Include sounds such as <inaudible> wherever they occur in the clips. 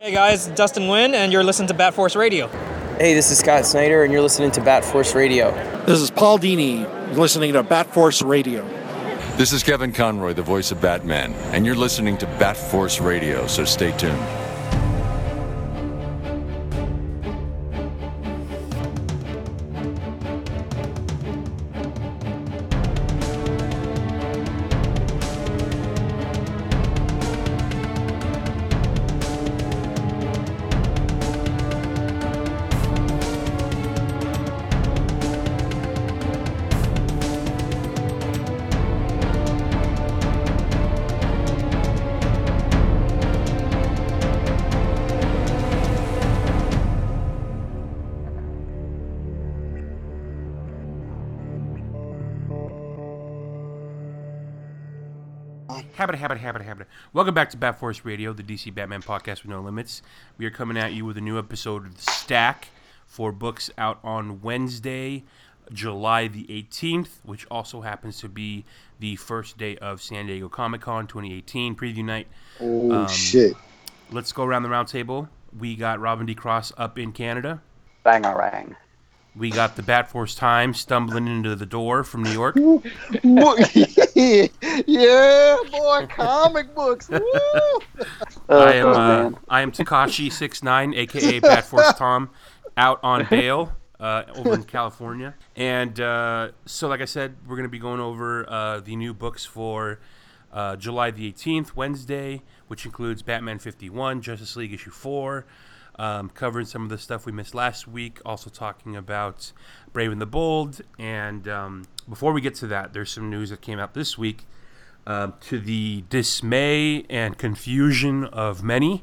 Hey guys, Dustin Nguyen, and you're listening to Bat Force Radio. Hey, this is Scott Snyder, and you're listening to Bat Force Radio. This is Paul Dini, listening to Bat Force Radio. This is Kevin Conroy, the voice of Batman, and you're listening to Bat Force Radio, so stay tuned. Welcome back to Bat Force Radio, the DC Batman podcast with no limits. We are coming at you with a new episode of The Stack for books out on Wednesday, July the 18th, which also happens to be the first day of San Diego Comic Con 2018 preview night. Oh Um, shit! Let's go around the round table. We got Robin D. Cross up in Canada. Bangarang. We got the Bat Force Times stumbling into the door from New York. <laughs> yeah, boy, comic books. Woo! <laughs> I am Oh, uh. I am Takashi 69 aka Bat Force Tom, out on <laughs> bail uh, over in California. And uh, so, like I said, we're gonna be going over uh, the new books for uh, July the 18th, Wednesday, which includes Batman 51, Justice League issue four. Um, covering some of the stuff we missed last week, also talking about Brave and the Bold. And um, before we get to that, there's some news that came out this week um, to the dismay and confusion of many.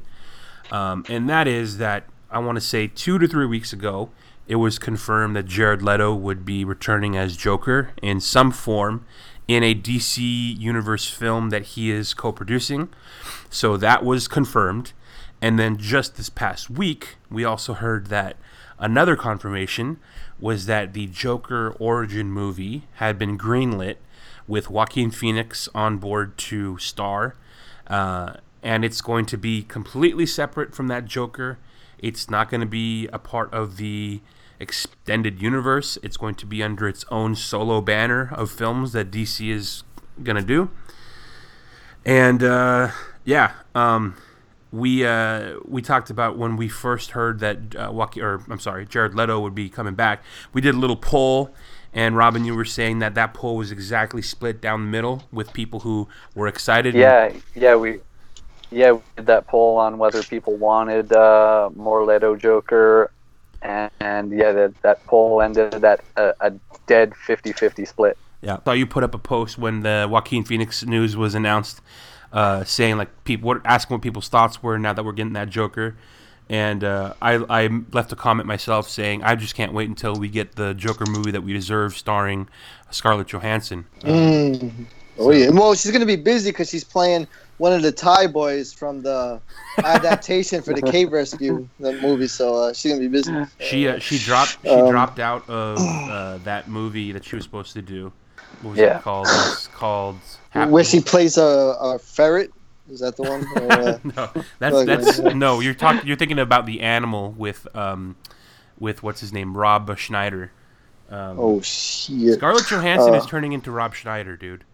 Um, and that is that I want to say two to three weeks ago, it was confirmed that Jared Leto would be returning as Joker in some form in a DC Universe film that he is co producing. So that was confirmed. And then just this past week, we also heard that another confirmation was that the Joker origin movie had been greenlit with Joaquin Phoenix on board to star. Uh, and it's going to be completely separate from that Joker. It's not going to be a part of the extended universe. It's going to be under its own solo banner of films that DC is going to do. And uh, yeah, um, we uh, we talked about when we first heard that uh, Joaquin, or I'm sorry, Jared Leto would be coming back. We did a little poll, and Robin, you were saying that that poll was exactly split down the middle with people who were excited. and- Yeah, yeah, we yeah we did that poll on whether people wanted uh, more Leto Joker, and, and yeah, that that poll ended at a, a dead 50-50 split. Yeah. i Saw you put up a post when the Joaquin Phoenix news was announced, uh, saying like people what asking what people's thoughts were now that we're getting that Joker, and uh, I I left a comment myself saying I just can't wait until we get the Joker movie that we deserve, starring Scarlett Johansson. Mm. Oh yeah. Well, she's gonna be busy because she's playing one of the Thai boys from the <laughs> adaptation for the Cave Rescue the movie. So uh, she's gonna be busy. She uh, she dropped she Um, dropped out of uh, that movie that she was supposed to do. What was Yeah. it called? It's called. Happy- Where she plays a, a ferret. Is that the one? <laughs> Or, uh, no, that's Like, that's no. You're talking. You're thinking about the animal with um, with what's his name, Rob Schneider. Um, oh shit! Scarlett Johansson Uh, is turning into Rob Schneider, dude.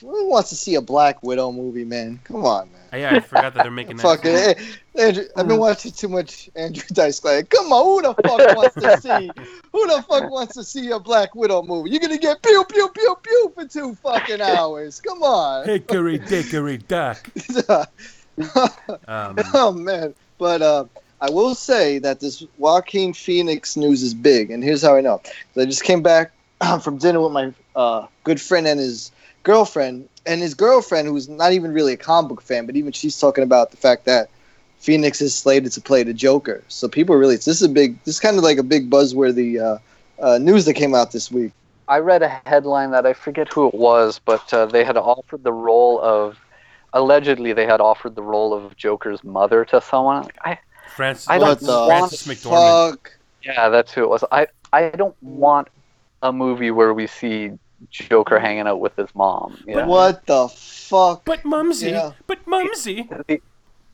Who wants to see a Black Widow movie, man? Come on, man. Oh, yeah, I forgot that they're making that. Fuck it. Hey, Andrew, I've been watching too much Andrew <laughs> Dice Clay. Come on, who the fuck wants to <laughs> see? Who the fuck wants to see a Black Widow movie? You're gonna get pew pew pew pew for two fucking hours. Come on. Hickory dickory dock. <laughs> Um, oh man, but uh, I will say that this Joaquin Phoenix news is big, and here's how I know. I just came back <clears throat> from dinner with my uh, good friend and his girlfriend, and his girlfriend, who's not even really a comic book fan, but even she's talking about the fact that Phoenix is slated to play the Joker. So people are really this is a big, this is kind of like a big buzzworthy uh, uh, news that came out this week. I read a headline that I forget who it was, but uh, they had offered the role of allegedly they had offered the role of Joker's mother to someone. Like, I Frances, I don't what want- Frances McDormand. fuck? yeah, that's who it was. I I don't want a movie where we see Joker hanging out with his mom. You know? What the fuck? But Mumsy, Yeah. but Mumsy. The,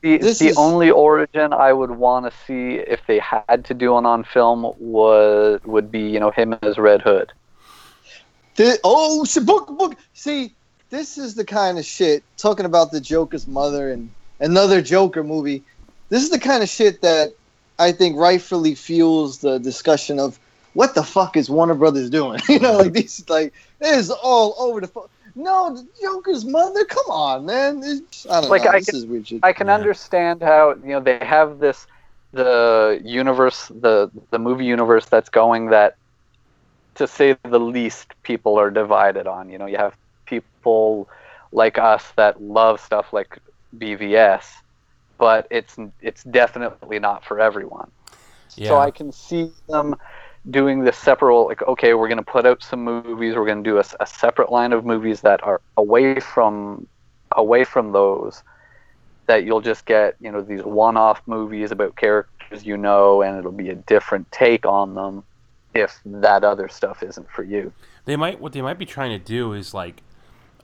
The, This the is- only origin I would want to see if they had to do one on film was would be you know him as Red Hood. Thi- oh, shit, book, book. See, this is the kind of shit talking about the Joker's mother and another Joker movie. This is the kind of shit that I think rightfully fuels the discussion of what the fuck is Warner Brothers doing? <laughs> you know, like these, like this is all over the. Fu- no, the Joker's mother. Come on, man. It's, I don't Like, know. I this can- is weird shit. I can understand how you know they have this the universe the the movie universe that's going that to say the least people are divided on you know you have people like us that love stuff like BVS but it's it's definitely not for everyone Yeah. so I can see them doing this separate like okay we're going to put out some movies we're going to do a separate line of movies that are away from away from those that you'll just get you know these one-off movies about characters you know and it'll be a different take on them if that other stuff isn't for you They might what they might be trying to do is like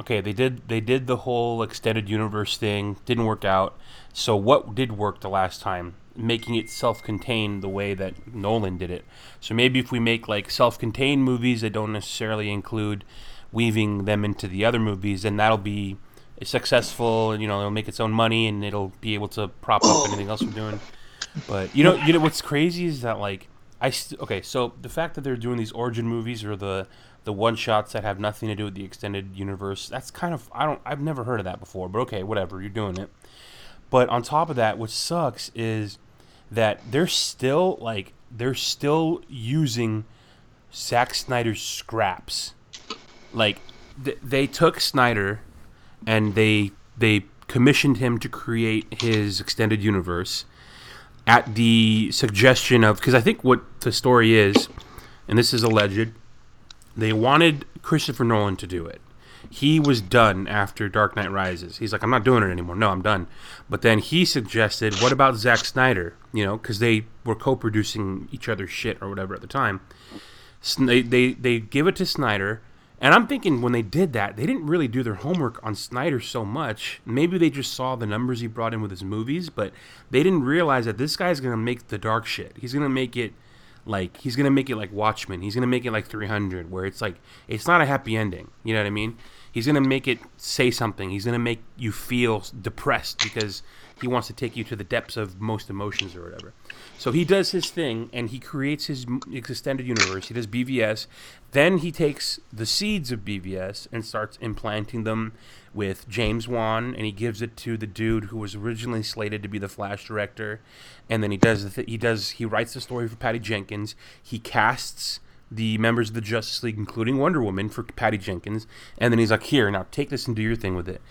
okay, they did they did the whole extended universe thing, didn't work out. So what did work the last time? Making it self-contained the way that Nolan did it. So maybe if we make like self-contained movies that don't necessarily include weaving them into the other movies, then that'll be successful and you know, it'll make its own money and it'll be able to prop up anything else we're doing. But you know, you know what's crazy is that like I st- okay, so the fact that they're doing these origin movies or the the one shots that have nothing to do with the extended universe, that's kind of I don't I've never heard of that before, but okay, whatever, you're doing it. But on top of that, what sucks is that they're still like they're still using Zack Snyder's scraps. Like th- they took Snyder and they they commissioned him to create his extended universe at the suggestion of because I think what the story is, and this is alleged, they wanted Christopher Nolan to do it. He was done after Dark Knight Rises. He's like, I'm not doing it anymore. No, I'm done. But then he suggested, what about Zack Snyder? You know, because they were co-producing each other's shit or whatever at the time. Sn- They, they they give it to Snyder, and I'm thinking when they did that, they didn't really do their homework on Snyder so much. Maybe they just saw the numbers he brought in with his movies, but they didn't realize that this guy's gonna make the dark shit. He's gonna make it like he's gonna make it like Watchmen. He's gonna make it like 300, where it's like it's not a happy ending. You know what I mean? He's gonna make it say something. He's gonna make you feel depressed because he wants to take you to the depths of most emotions or whatever. So he does his thing and he creates his extended universe. He does BVS. Then he takes the seeds of BVS and starts implanting them with James Wan, and he gives it to the dude who was originally slated to be the Flash director. And then he does the th- he does he writes the story for Patty Jenkins. He casts the members of the Justice League, including Wonder Woman, for Patty Jenkins. And then he's like, "Here, now take this and do your thing with it."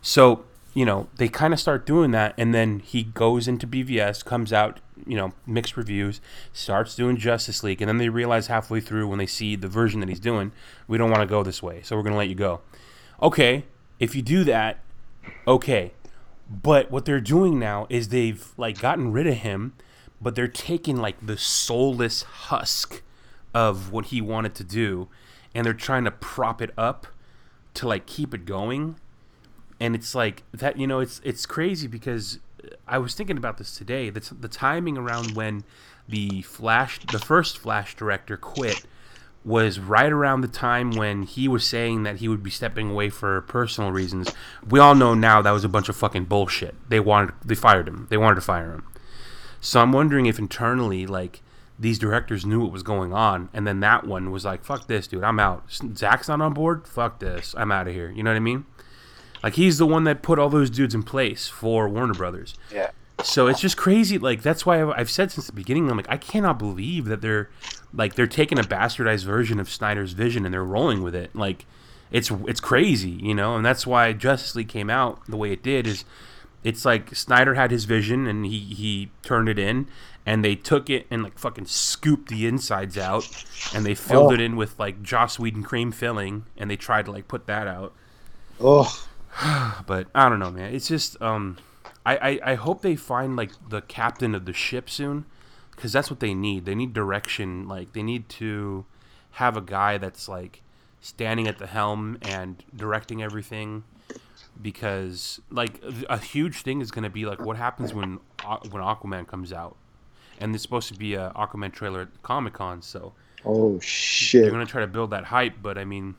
So you know they kind of start doing that, and then he goes into BVS, comes out, you know, mixed reviews, starts doing Justice League, and then they realize halfway through when they see the version that he's doing, we don't want to go this way, so we're gonna let you go. Okay, if you do that, okay. But what they're doing now is they've like gotten rid of him, but they're taking like the soulless husk of what he wanted to do, and they're trying to prop it up to like keep it going. And it's like that, you know, it's it's crazy because I was thinking about this today. The, t- the timing around when the Flash, the first Flash director, quit was right around the time when he was saying that he would be stepping away for personal reasons. We all know now that was a bunch of fucking bullshit. They wanted, they fired him. They wanted to fire him. So I'm wondering if internally, like, these directors knew what was going on, and then that one was like, "Fuck this, dude, I'm out." Zack's not on board. Fuck this, I'm out of here. You know what I mean? Like he's the one that put all those dudes in place for Warner Brothers. yeah So it's just crazy. Like that's why I've, I've said since the beginning. I'm like, I cannot believe that they're like they're taking a bastardized version of Snyder's vision and they're rolling with it. Like it's it's crazy, you know. And that's why Justice League came out the way it did. Is it's like Snyder had his vision and he he turned it in, and they took it and like fucking scooped the insides out, and they filled Oh. it in with like Joss Whedon cream filling, and they tried to like put that out Oh, <sighs> but I don't know, man. It's just um, I, I I hope they find like the captain of the ship soon, because that's what they need. They need direction. Like they need to have a guy that's like standing at the helm and directing everything. because like a huge thing is going to be like what happens when when Aquaman comes out, and there's supposed to be a Aquaman trailer at Comic Con, so Oh shit! they're going to try to build that hype. But I mean,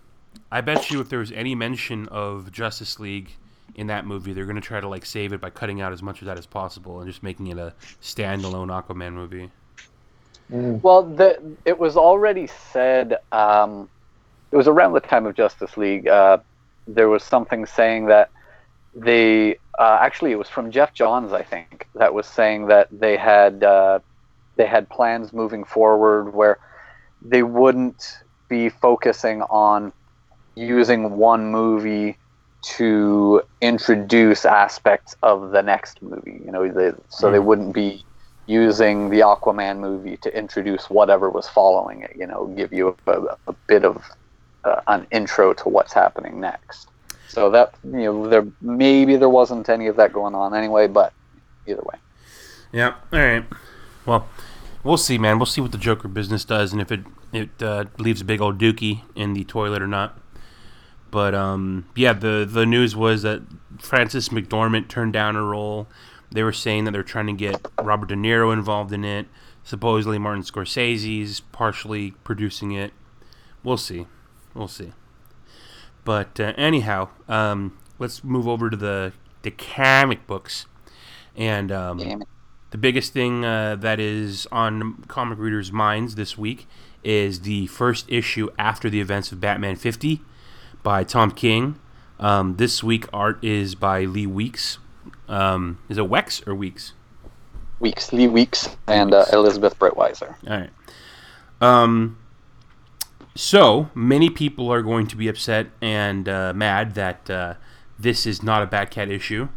I bet you if there was any mention of Justice League in that movie, they're going to try to like save it by cutting out as much of that as possible and just making it a standalone Aquaman movie. Well, the, it was already said. Um, it was around the time of Justice League. Uh, there was something saying that they uh, actually it was from Geoff Johns, I think, that was saying that they had uh, they had plans moving forward where they wouldn't be focusing on using one movie to introduce aspects of the next movie. You know, they, so they wouldn't be using the Aquaman movie to introduce whatever was following it. You know, give you a, a bit of uh, an intro to what's happening next. So that you know, there maybe there wasn't any of that going on anyway, but either way. Yeah. All right. Well, we'll see, man. We'll see what the Joker business does, and if it it uh, leaves a big old dookie in the toilet or not. But um, yeah, the the news was that Frances McDormand turned down a role. They were saying that they're trying to get Robert De Niro involved in it. Supposedly, Martin Scorsese's partially producing it. We'll see. We'll see. But uh, anyhow, um, let's move over to the the comic books, and um. The biggest thing uh, that is on comic readers' minds this week is the first issue after the events of Batman 50 by Tom King. Um, this week, art is by Lee Weeks. Um, is it Wex or Weeks? Weeks, Lee Weeks, and uh, Elizabeth Breitweiser. All right. Um, so many people are going to be upset and uh, mad that uh, this is not a Batcat issue.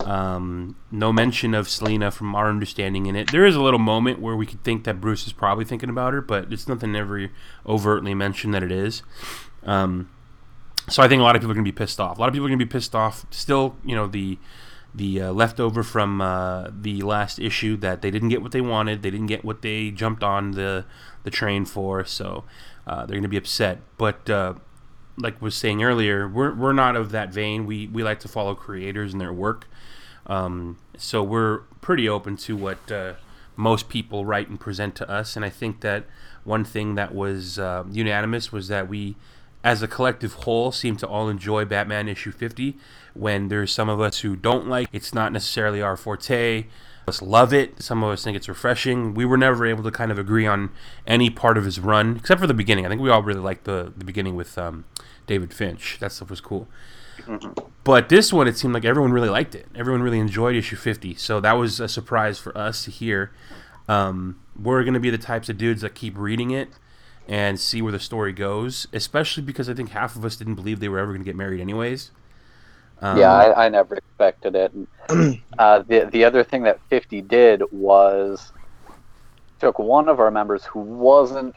Um, no mention of Selina from our understanding in it. There is a little moment where we could think that Bruce is probably thinking about her, but it's nothing ever overtly mentioned that it is. Um, so I think a lot of people are going to be pissed off. A lot of people are going to be pissed off. Still, you know, the the uh, leftover from uh, the last issue that they didn't get what they wanted. They didn't get what they jumped on the the train for. So uh, they're going to be upset. But uh, like was saying earlier, we're we're not of that vein. We we like to follow creators and their work. Um, so we're pretty open to what uh, most people write and present to us. And I think that one thing that was uh, unanimous was that we, as a collective whole, seem to all enjoy Batman issue 50. When there's some of us who don't like, it's not necessarily our forte. Us love it. Some of us think it's refreshing. We were never able to kind of agree on any part of his run, except for the beginning. I think we all really liked the the beginning with um, David Finch. That stuff was cool. But this one, it seemed like everyone really liked it. Everyone really enjoyed issue 50. So that was a surprise for us to hear. Um, we're going to be the types of dudes that keep reading it and see where the story goes, especially because I think half of us didn't believe they were ever going to get married, anyways. Um, yeah, I, I never expected it. And, <clears throat> uh, the the other thing that Fifty did was took one of our members who wasn't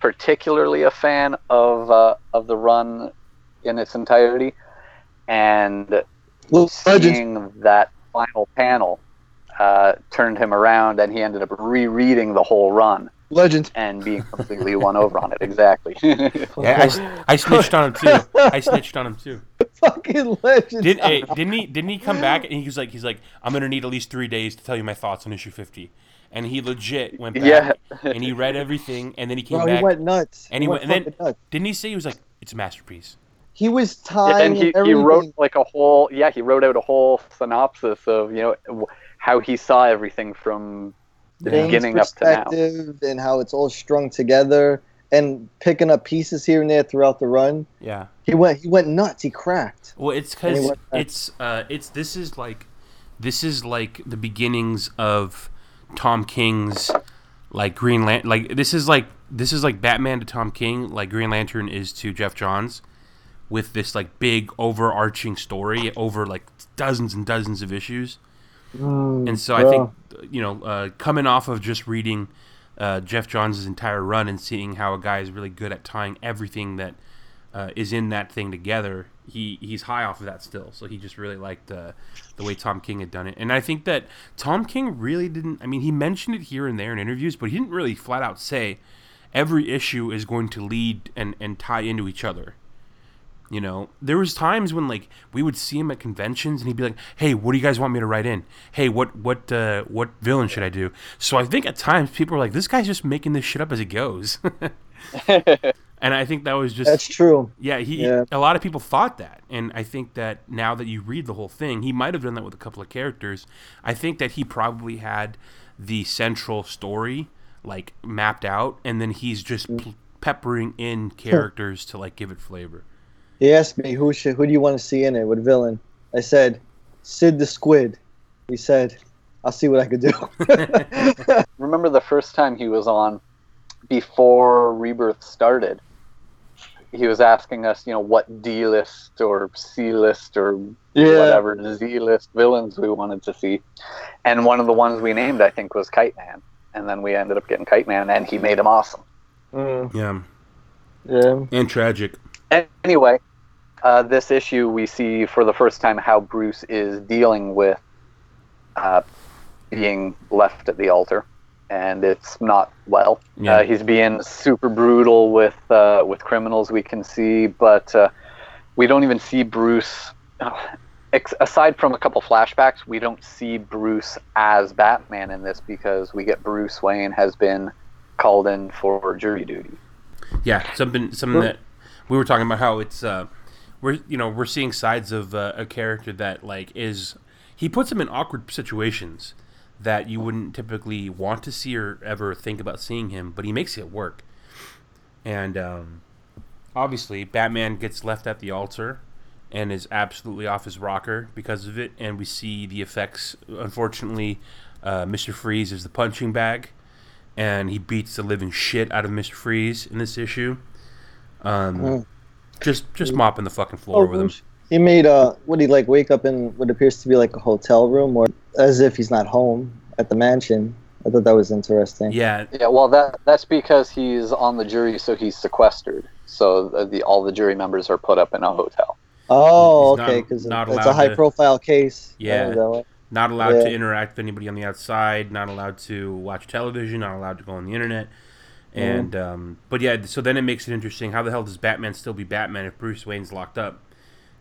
particularly a fan of uh, of the run in its entirety, and Well, Legends, seeing that final panel uh, turned him around, and he ended up rereading the whole run Legends. and being completely won over on it. Exactly. <laughs> Yeah, I, s- I snitched on him too. I snitched on him too. <laughs> Fucking Legends. Did, hey, didn't he? Didn't he come back and he was like, he's like, I'm gonna need at least three days to tell you my thoughts on issue 50. And he legit went back Yeah. and he read everything, and then he came Bro, back. he went nuts. and he went, and then nuts. didn't he say he was like, it's a masterpiece? He was Yeah, tying and he, he wrote like a whole yeah he wrote out a whole synopsis of you know how he saw everything from the Bane's beginning up to now perspective and how it's all strung together and picking up pieces here and there throughout the run. Yeah. He went he went nuts. He cracked. Well, it's because it's uh, it's this is like this is like the beginnings of Tom King's like Green Lan- like this is like this is like Batman to Tom King like Green Lantern is to Geoff Johns with this like big overarching story over like dozens and dozens of issues. and so I think you know uh, coming off of just reading uh, Geoff Johns' entire run and seeing how a guy is really good at tying everything that uh, is in that thing together, he he's high off of that still. So he just really liked uh, the way Tom King had done it, and I think that Tom King really didn't. I mean, he mentioned it here and there in interviews, but he didn't really flat out say every issue is going to lead and and tie into each other. You know, there was times when like we would see him at conventions and he'd be like, "Hey, what do you guys want me to write in? Hey, what what uh, what villain should I do?" So I think at times people were like, "This guy's just making this shit up as he goes," <laughs> and I think that was just That's true. yeah, he. Yeah. A lot of people thought that, and I think that now that you read the whole thing, he might have done that with a couple of characters. I think that he probably had the central story like mapped out, and then he's just p- peppering in characters to like give it flavor. He asked me who should who do you want to see in it? What villain? I said, Sid the Squid. He said, I'll see what I could do. <laughs> Remember the first time he was on, before Rebirth started, he was asking us, you know, what D list or C list or whatever Z list villains we wanted to see. And one of the ones we named, I think, was Kite Man. And then we ended up getting Kite Man, and he made him awesome. Mm, Yeah, yeah. and tragic. Anyway, uh, this issue we see for the first time how Bruce is dealing with uh, being left at the altar, and it's not well. Yeah. Uh, he's being super brutal with uh, with criminals. We can see, but uh, we don't even see Bruce. Ex- aside from a couple flashbacks, we don't see Bruce as Batman in this because we get Bruce Wayne has been called in for jury duty. Yeah, something something that we were talking about how it's uh we're you know we're seeing sides of uh, a character that like is he puts him in awkward situations that you wouldn't typically want to see or ever think about seeing him, but he makes it work. And um, obviously, Batman gets left at the altar and is absolutely off his rocker because of it, and we see the effects. Unfortunately, uh, Mister Freeze is the punching bag and he beats the living shit out of Mr. Freeze in this issue. Um. Just just mopping the fucking floor with him. He made uh would he like wake up in what appears to be like a hotel room or as if he's not home at the mansion. I thought that was interesting. Yeah, Yeah, well, that that's because he's on the jury, so he's sequestered. So the, the all the jury members are put up in a hotel. Oh, He's okay, because it's a high to- profile case. Yeah. Oh, that way. not allowed to interact with anybody on the outside. Not allowed to watch television. Not allowed to go on the internet. Mm. And um, but yeah, so then it makes it interesting. How the hell does Batman still be Batman if Bruce Wayne's locked up?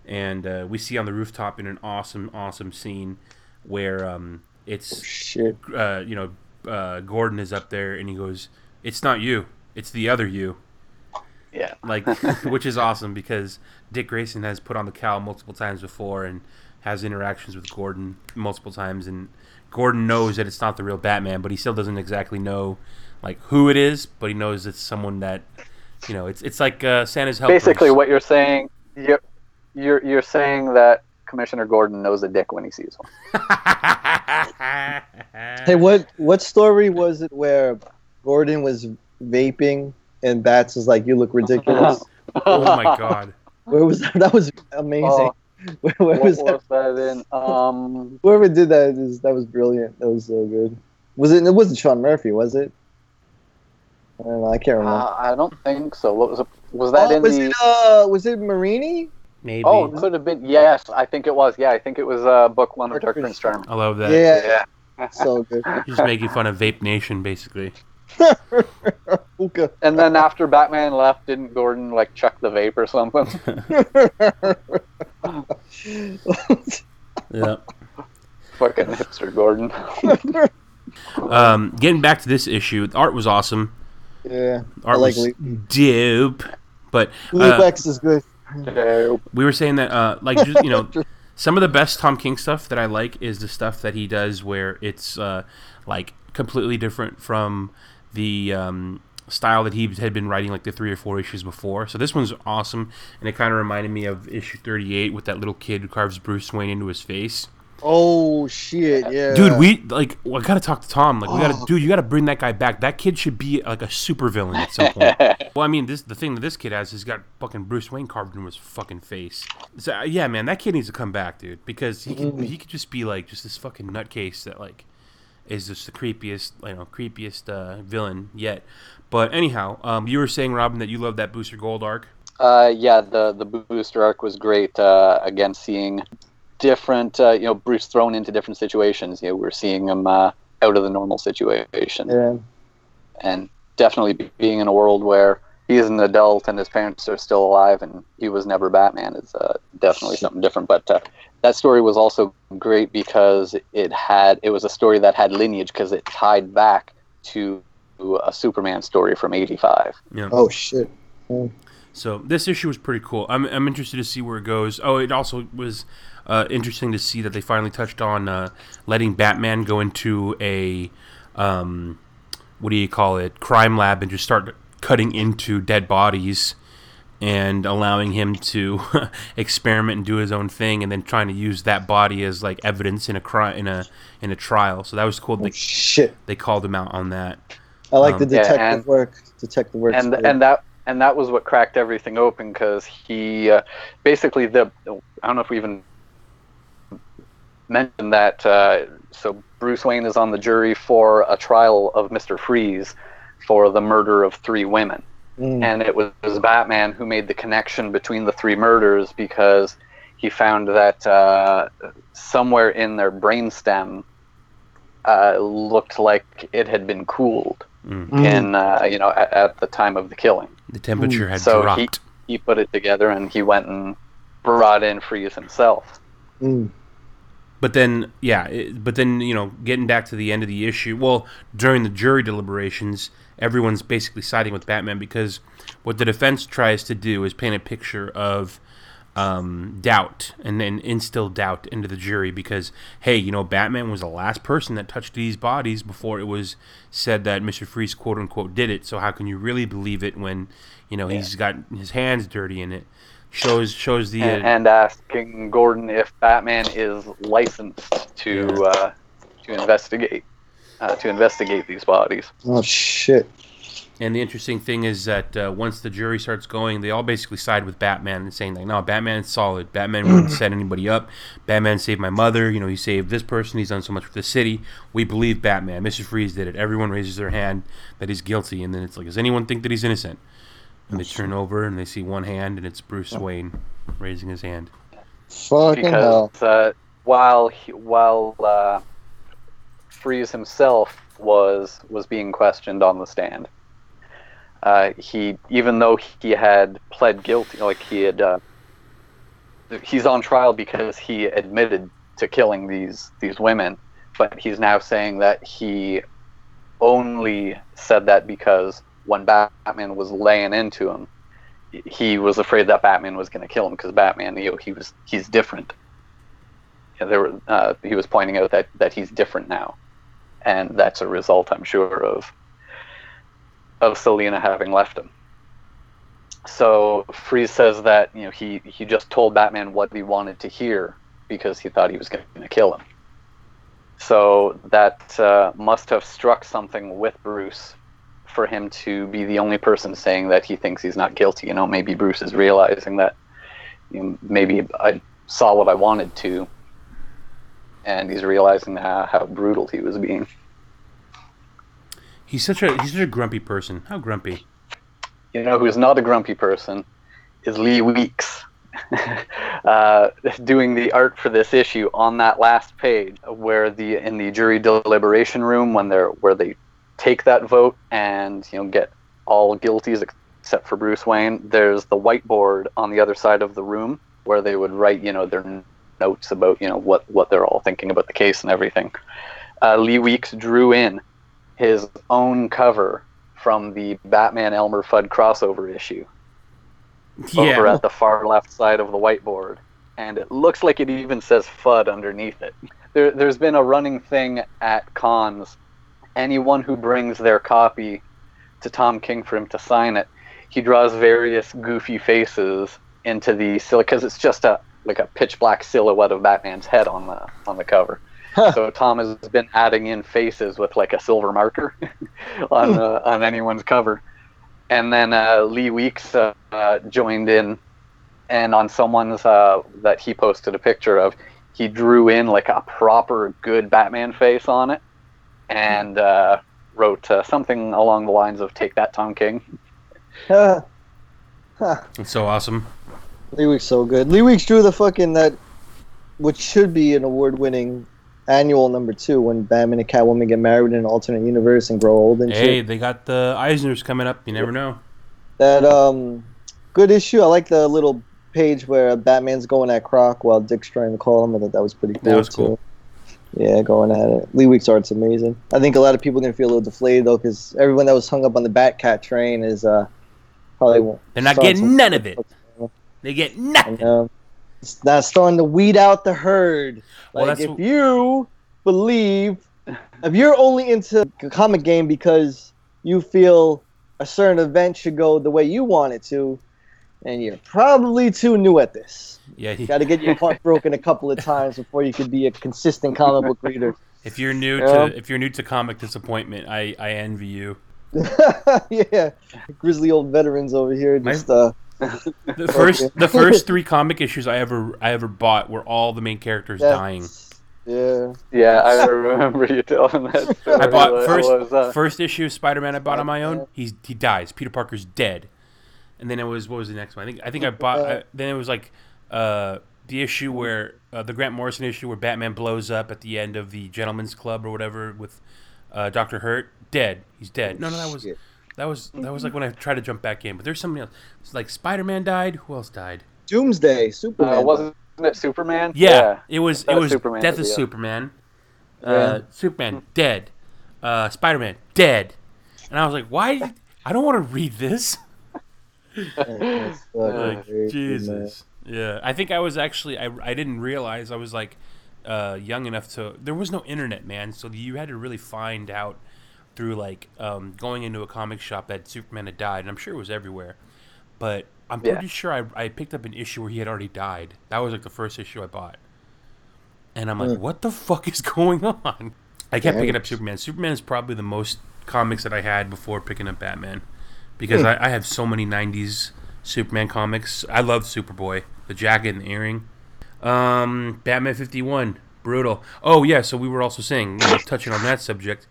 And uh, we see on the rooftop in an awesome, awesome scene where um, it's Shit. uh, you know, uh, Gordon is up there and he goes, "It's not you, it's the other you." Yeah. <laughs> Like, which is awesome because Dick Grayson has put on the cowl multiple times before and has interactions with Gordon multiple times, and Gordon knows that it's not the real Batman, but he still doesn't exactly know like who it is, but he knows it's someone that you know. It's it's like uh, Santa's helpers. Basically, what you're saying, you're you're you're saying that Commissioner Gordon knows a dick when he sees one. <laughs> Hey, what what story was it where Gordon was vaping and Bats was like, "You look ridiculous." <laughs> oh my god. Where was that? That was amazing. Oh, <laughs> Where, where what was was that? that in? Um, Whoever did that is that was brilliant. That was so good. Was it? It wasn't Sean Murphy, was it? I don't know. I can't remember. uh, I don't think so. What was it? Was that oh, in was the? it? Uh, was it Marini? Maybe. Oh, it could have been. Yes, I think it was. Yeah, I think it was uh, book one of Dark Prince Charming. I love that. Yeah, Yeah. so good. <laughs> He's making fun of Vape Nation, basically. <laughs> Hookah. And then after Batman left, didn't Gordon like chuck the vape or something? <laughs> Yeah. Fucking hipster Gordon. Um, getting back to this issue, the art was awesome. Yeah, I like was Lee. dope. But Lee uh, Wex is good. we were saying that, uh, like, just, you know, <laughs> some of the best Tom King stuff that I like is the stuff that he does where it's uh, like completely different from the um, style that he had been writing like the three or four issues before. So this one's awesome, and it kind of reminded me of issue 38 with that little kid who carves Bruce Wayne into his face. Oh shit, yeah, Dude, we like. Well, I gotta talk to Tom. Like, we gotta, Oh. dude. You gotta bring that guy back. That kid should be like a supervillain at some point. <laughs> well, I mean, this the thing that this kid has is got fucking Bruce Wayne carved into his fucking face. So uh, yeah, man, that kid needs to come back, dude, because he could he could just be like just this fucking nutcase that like is just the creepiest, you know, creepiest uh, villain yet. But anyhow, um, you were saying, Robin, that you love that Booster Gold arc. Uh, yeah, the the booster arc was great. Uh, again, seeing different, uh, you know, Bruce thrown into different situations. You know, we're seeing him uh, out of the normal situation, yeah, and definitely being in a world where he's an adult and his parents are still alive and he was never Batman is uh, definitely something different. But uh, that story was also great because it had it was a story that had lineage because it tied back to a Superman story from '85. Yeah. Oh shit. So this issue was pretty cool. I'm, I'm interested to see where it goes. Oh, it also was uh, interesting to see that they finally touched on uh, letting Batman go into a um, what do you call it crime lab and just start cutting into dead bodies and allowing him to <laughs> experiment and do his own thing and then trying to use that body as like evidence in a crime in a in a trial. So that was cool. Oh, They, shit. they called him out on that. I like Um, the Yeah, detective and- work. Detective work. and and that and that was what cracked everything open because he uh, basically the I don't know if we even mentioned that uh, so Bruce Wayne is on the jury for a trial of Mister Freeze for the murder of three women Mm. and it was Batman who made the connection between the three murders because he found that uh, somewhere in their brainstem uh, looked like it had been cooled Mm. Mm. in uh, you know at, at the time of the killing. The temperature had So dropped. he he put it together and he went and brought in Freeze himself. Mm. But then, yeah, it, but then you know, getting back to the end of the issue. Well, during the jury deliberations, everyone's basically siding with Batman because what the defense tries to do is paint a picture of um, doubt and then instill doubt into the jury because hey, you know, Batman was the last person that touched these bodies before it was said that Mister Freeze quote unquote did it. So how can you really believe it when you know he's got his hands dirty in it? Shows shows the uh, and, and asking Gordon if Batman is licensed to uh, to investigate uh, to investigate these bodies. Oh shit. And the interesting thing is that uh, once the jury starts going, they all basically side with Batman and saying like, "No, Batman's solid. Batman wouldn't <clears throat> set anybody up. Batman saved my mother. You know, he saved this person. He's done so much for the city. We believe Batman. Mr. Freeze did it. Everyone raises their hand that he's guilty, and then it's like, does anyone think that he's innocent? And they turn over and they see one hand, and it's Bruce Wayne raising his hand. Fucking hell. because uh, while he, while uh, Freeze himself was was being questioned on the stand, uh, he even though he had pled guilty, like he had, uh, he's on trial because he admitted to killing these these women, but he's now saying that he only said that because when Batman was laying into him, he was afraid that Batman was going to kill him because Batman, you know, he was he's different. Yeah, there were, uh, he was pointing out that that he's different now, and that's a result, I'm sure, of of Selina having left him. So Freeze says that you know he he just told Batman what he wanted to hear because he thought he was going to kill him. So that uh, must have struck something with Bruce for him to be the only person saying that he thinks he's not guilty. You know, maybe Bruce is realizing that you know, maybe I saw what I wanted to, and he's realizing how, how brutal he was being. He's such a he's such a grumpy person. How grumpy? You know, who's not a grumpy person is Lee Weeks. <laughs> uh, doing the art for this issue on that last page, where the in the jury deliberation room when they're where they take that vote and you know get all guilties except for Bruce Wayne. There's the whiteboard on the other side of the room where they would write you know their notes about you know what what they're all thinking about the case and everything. Uh, Lee Weeks drew in his own cover from the Batman Elmer Fudd crossover issue over at the far left side of the whiteboard, and it looks like it even says Fudd underneath it. There, there's been a running thing at cons. Anyone who brings their copy to Tom King for him to sign it, he draws various goofy faces into the because it's just a like a pitch black silhouette of Batman's head on the on the cover. so Tom has been adding in faces with like a silver marker <laughs> on uh, on anyone's cover. And then uh, Lee Weeks uh, uh, joined in, and on someone's uh, that he posted a picture of, he drew in like a proper good Batman face on it, and uh, wrote uh, something along the lines of "Take that, Tom King." <laughs> Huh. It's so awesome. Lee Weeks so good. Lee Weeks drew the fucking that, which should be an award-winning annual number two when Batman and Catwoman get married in an alternate universe and grow old and Hey, shit. they got the Eisners coming up. You never know. That um, good issue. I like the little page where Batman's going at Croc while Dick's trying to call him. I thought that was pretty cool. That was too. Yeah, going at it. Lee Week's art's amazing. I think a lot of people are gonna feel a little deflated though, because everyone that was hung up on the Batcat train is uh probably won't. They're not getting none of it. They get nothing. know. It's not starting to weed out the herd. Well, Like if you believe, if you're only into a comic game because you feel a certain event should go the way you want it to, and you're probably too new at this. Yeah, he, Got to get your heart <laughs> broken a couple of times before you could be a consistent comic book reader. if you're new Yeah. to if you're new to comic disappointment, I I envy you. <laughs> yeah, grizzly old veterans over here My- just uh, The first the <laughs> first three comic issues I ever I ever bought were all the main characters yeah, dying. Yeah, Yeah, I remember you telling that story. I bought first was that? first issue of Spider Man I bought on my own. He's he dies. Peter Parker's dead. And then it was what was the next one? I think I think I bought. I, then it was like uh, the issue where uh, the Grant Morrison issue where Batman blows up at the end of the Gentleman's Club or whatever with uh, Doctor Hurt. Dead. He's dead. No, no, that was that was that was like when I tried to jump back in. But there's somebody else. It's like Spider Man died. Who else died? Doomsday, Superman. Uh, wasn't it Superman? Yeah, it was it was was Superman Death of the. Superman. Uh, Yeah. Superman dead. Uh, Spider Man dead. And I was like, why? I don't want to read this. <laughs> That's <laughs> fucking like. Jesus. Yeah, I think I was actually I, I didn't realize I was like uh, young enough to. There was no internet, man, so you had to really find out through like um, going into a comic shop that Superman had died, and I'm sure it was everywhere. But I'm Yeah. pretty sure I, I picked up an issue where he had already died. That was like the first issue I bought, and I'm like, what the fuck is <laughs> going on? I kept picking up Superman. Superman is probably the most comics that I had before picking up Batman because I, I have so many 90s Superman comics. I love Superboy, the jacket and the earring. Um, Batman 51, brutal. Oh, yeah, so we were also saying, you know, touching on that subject,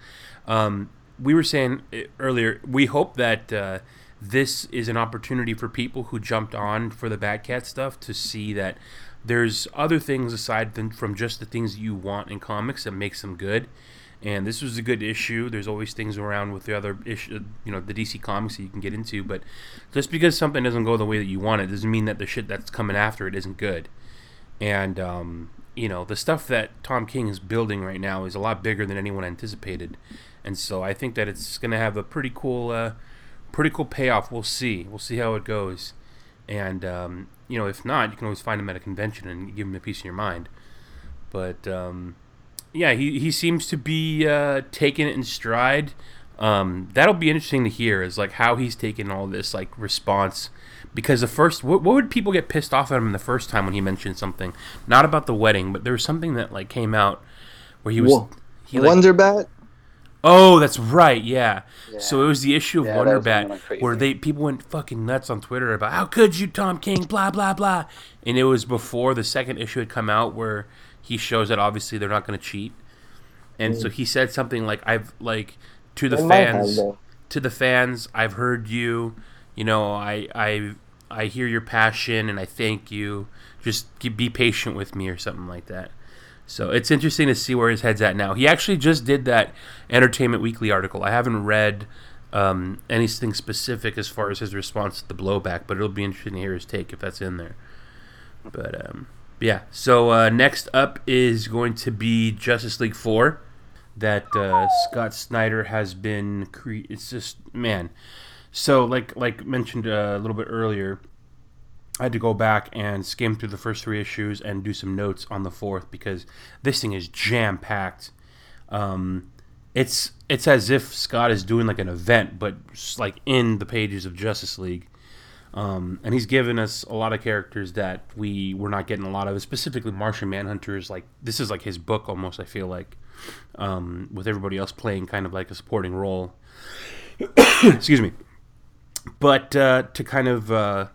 um, we were saying uh, earlier, we hope that uh, this is an opportunity for people who jumped on for the Batcat stuff to see that there's other things aside than from just the things you want in comics that makes them good and this was a good issue. There's always things around with the other issue, you know, the DC comics that you can get into. But just because something doesn't go the way that you want it doesn't mean that the shit that's coming after it isn't good. And um, you know, the stuff that Tom King is building right now is a lot bigger than anyone anticipated. And so I think that it's going to have a pretty cool, uh, pretty cool payoff. We'll see. We'll see how it goes. And um, you know, if not, you can always find him at a convention and give him a piece of your mind. But um, yeah, he, he seems to be uh, taking it in stride. Um, that'll be interesting to hear is like how he's taking all this like response because the first what, what would people get pissed off at him the first time when he mentioned something not about the wedding but there was something that like came out where he was Wo- he like, Wonder Bat. oh that's right yeah. so it was the issue of Yeah, that Wonder Bat where they people went fucking nuts on Twitter about how could you Tom King blah blah blah and it was before the second issue had come out where he shows that obviously they're not going to cheat. And so he said something like I've like to the They fans to the fans I've heard you you know I I I hear your passion and I thank you. Just be patient with me or something like that. So it's interesting to see where his head's at now. He actually just did that Entertainment Weekly article. I haven't read um, anything specific as far as his response to the blowback but it'll be interesting to hear his take if that's in there. But um, yeah. So uh, next up is going to be Justice League Four, that uh, Scott Snyder has been. Cre- it's just man. So like like mentioned uh, a little bit earlier, I had to go back and skim through the first three issues and do some notes on the fourth because this thing is jam packed. Um, it's it's as if Scott is doing like an event, but like in the pages of Justice League. Um, and he's given us a lot of characters that we were not getting a lot of, specifically Martian Manhunters. Like this is like his book almost. I feel like, um, with everybody else playing kind of like a supporting role. <coughs> Excuse me. But uh, to kind of uh,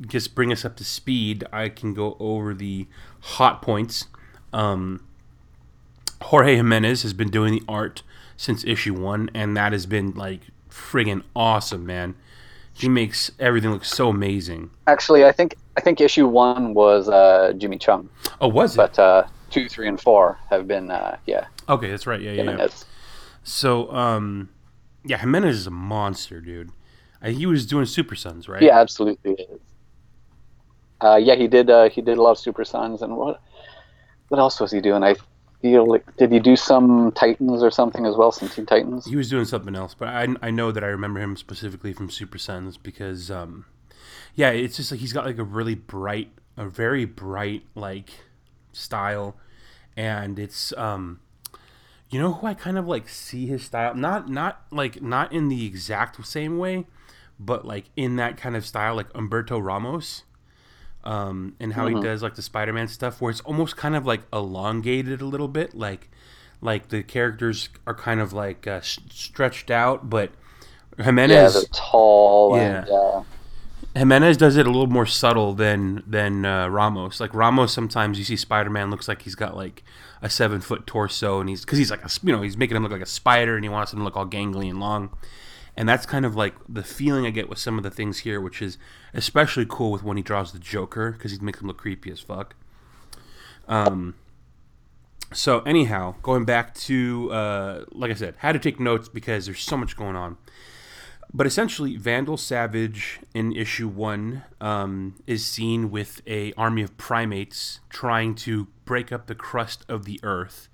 just bring us up to speed, I can go over the hot points. Um, Jorge Jimenez has been doing the art since issue one, and that has been like friggin' awesome, man. He makes everything look so amazing. Actually, I think I think issue one was uh, Jimmy Cheung, Oh, was it? but uh, two, three, and four have been uh, yeah. okay, that's right. Yeah, yeah, yeah. So, um, yeah, Jimenez is a monster, dude. Uh, he was doing Super Sons, right? Yeah, absolutely is. Uh, yeah, he did. Uh, he did a lot of Super Sons, and what? What else was he doing? I like did he do some Titans or something as well? Some Teen Titans. He was doing something else, but I, I know that I remember him specifically from Super Sons because, um, yeah, it's just like he's got like a really bright, a very bright like style, and it's um, you know who I kind of like see his style not not like not in the exact same way, but like in that kind of style like Humberto Ramos. Um, and how he does like the Spider-Man stuff, where it's almost kind of like elongated a little bit, like like the characters are kind of like uh, s- stretched out, but Yeah, Jimenez they're tall Yeah. and uh, Jimenez does it a little more subtle than than uh, Ramos. Like Ramos, sometimes you see Spider Man looks like he's got like a seven foot torso, and he's because he's like a, you know he's making him look like a spider, and he wants him to look all gangly and long. And that's kind of like the feeling I get with some of the things here, which is especially cool with when he draws the Joker because he makes him look creepy as fuck. Um. So anyhow, going back to uh, like I said, had to take notes because there's so much going on. But essentially, Vandal Savage in issue one um, is seen with a army of primates trying to break up the crust of the Earth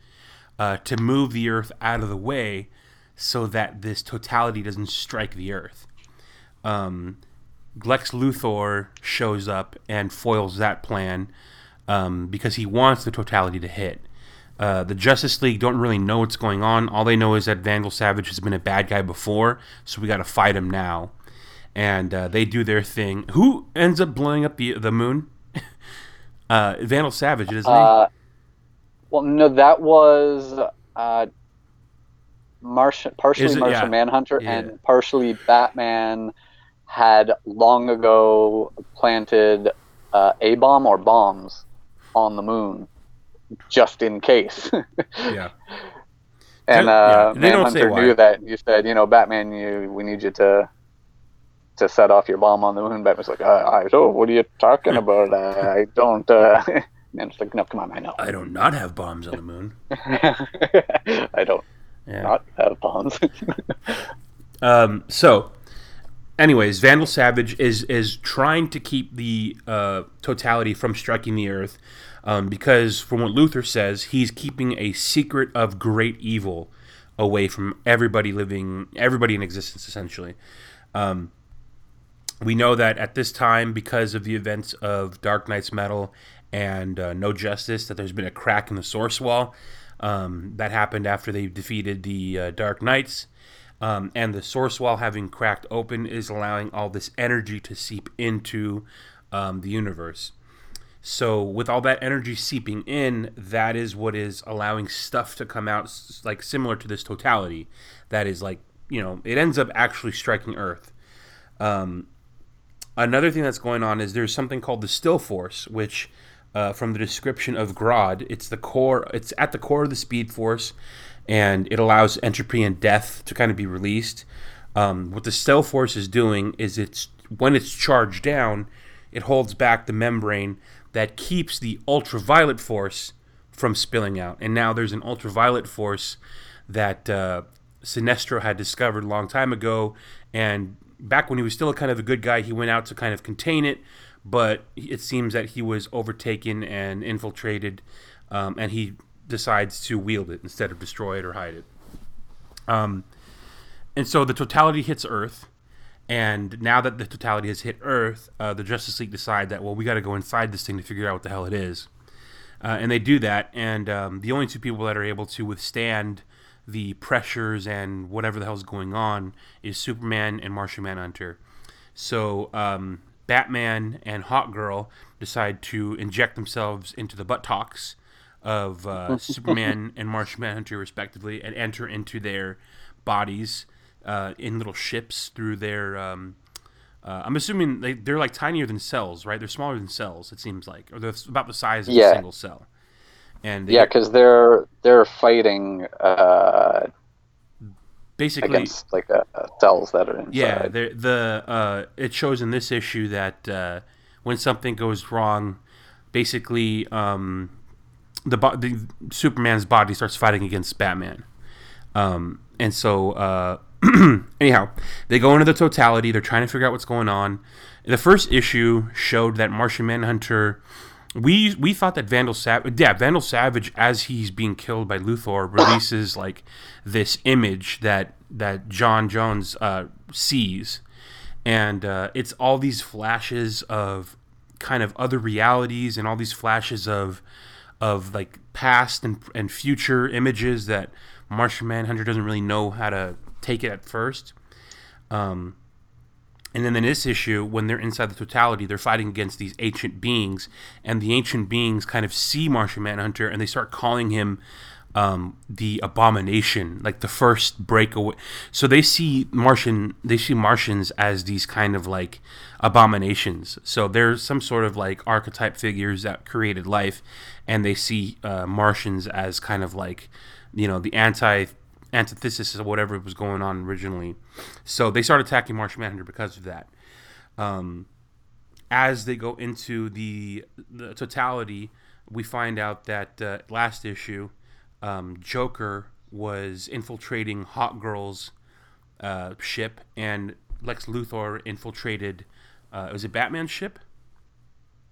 uh, to move the Earth out of the way so that this totality doesn't strike the Earth. Um, Lex Luthor shows up and foils that plan um, because he wants the totality to hit. Uh, the Justice League don't really know what's going on. All they know is that Vandal Savage has been a bad guy before, so we got to fight him now. And uh, they do their thing. Who ends up blowing up the the moon? <laughs> uh, Vandal Savage, isn't uh, well, no, that was uh, Martian, partially it- Martian yeah. Manhunter, Yeah. and partially Batman had long ago planted uh, a bomb or bombs on the moon, just in case. <laughs> Yeah. and uh, they Manhunter knew that. You said, you know, Batman, you we need you to to set off your bomb on the moon. Batman's like, I, I don't. What are you talking about? I, I don't. Uh, <laughs> and it's like, no, come on, I know. I do not not have bombs on the moon. <laughs> I don't Yeah. not have bombs. <laughs> Um, so, anyways, Vandal Savage is is trying to keep the uh, totality from striking the Earth, um, because from what Luthor says, he's keeping a secret of great evil away from everybody living, everybody in existence, essentially. Um, we know that at this time, because of the events of Dark Knight's Metal and uh, No Justice, that there's been a crack in the source wall. Um, that happened after they defeated the uh, Dark Knights. Um, and the source wall having cracked open is allowing all this energy to seep into um, the universe. So, with all that energy seeping in, that is what is allowing stuff to come out, like similar to this totality. That is like, you know, it ends up actually striking Earth. Um, another thing that's going on is there's something called the Still Force, which, uh, from the description of Grodd, it's the core. It's at the core of the Speed Force, and it allows entropy and death to kind of be released. Um, what the Still Force is doing is it's when it's charged down, it holds back the membrane that keeps the ultraviolet force from spilling out. And now there's an ultraviolet force that uh, Sinestro had discovered a long time ago. And back when he was still a kind of a good guy, he went out to kind of contain it. But it seems that he was overtaken and infiltrated, um, and he decides to wield it instead of destroy it or hide it. Um, and so the totality hits Earth. And now that the totality has hit Earth, uh, the Justice League decide that well, we got to go inside this thing to figure out what the hell it is, uh, and they do that. And um, the only two people that are able to withstand the pressures and whatever the hell's going on is Superman and Martian Manhunter. So um, Batman and Hawkgirl decide to inject themselves into the buttocks of uh, <laughs> Superman and Martian Manhunter, respectively, and enter into their bodies uh, in little ships through their. Um, uh, I'm assuming they, they're like tinier than cells, right? They're smaller than cells. It seems like, or they're about the size of Yeah. a single cell. And they yeah, because they're they're fighting uh, basically, against like uh, cells that are inside. yeah, the uh, it shows in this issue that uh, when something goes wrong, basically um, the, bo- the Superman's body starts fighting against Batman, um, and so uh, <clears throat> anyhow, they go into the totality. They're trying to figure out what's going on. The first issue showed that Martian Manhunter. We we thought that Vandal Savage, yeah, Vandal Savage, as he's being killed by Luthor, releases like this image that that J'onn J'onzz uh, sees, and uh, it's all these flashes of kind of other realities and all these flashes of of like past and, and future images that Martian Manhunter doesn't really know how to take it at first. Um, and then in this issue, when they're inside the totality, they're fighting against these ancient beings, and the ancient beings kind of see Martian Manhunter and they start calling him um, the abomination, like the first breakaway. So they see Martian, they see Martians as these kind of like abominations. So there's some sort of like archetype figures that created life, and they see uh, Martians as kind of like, you know, the anti antithesis of whatever was going on originally. So they start attacking Martian Manhunter because of that. Um, as they go into the, the totality, we find out that uh, last issue, um, Joker was infiltrating Hawkgirl's uh, ship, and Lex Luthor infiltrated. Uh, was it Batman's ship?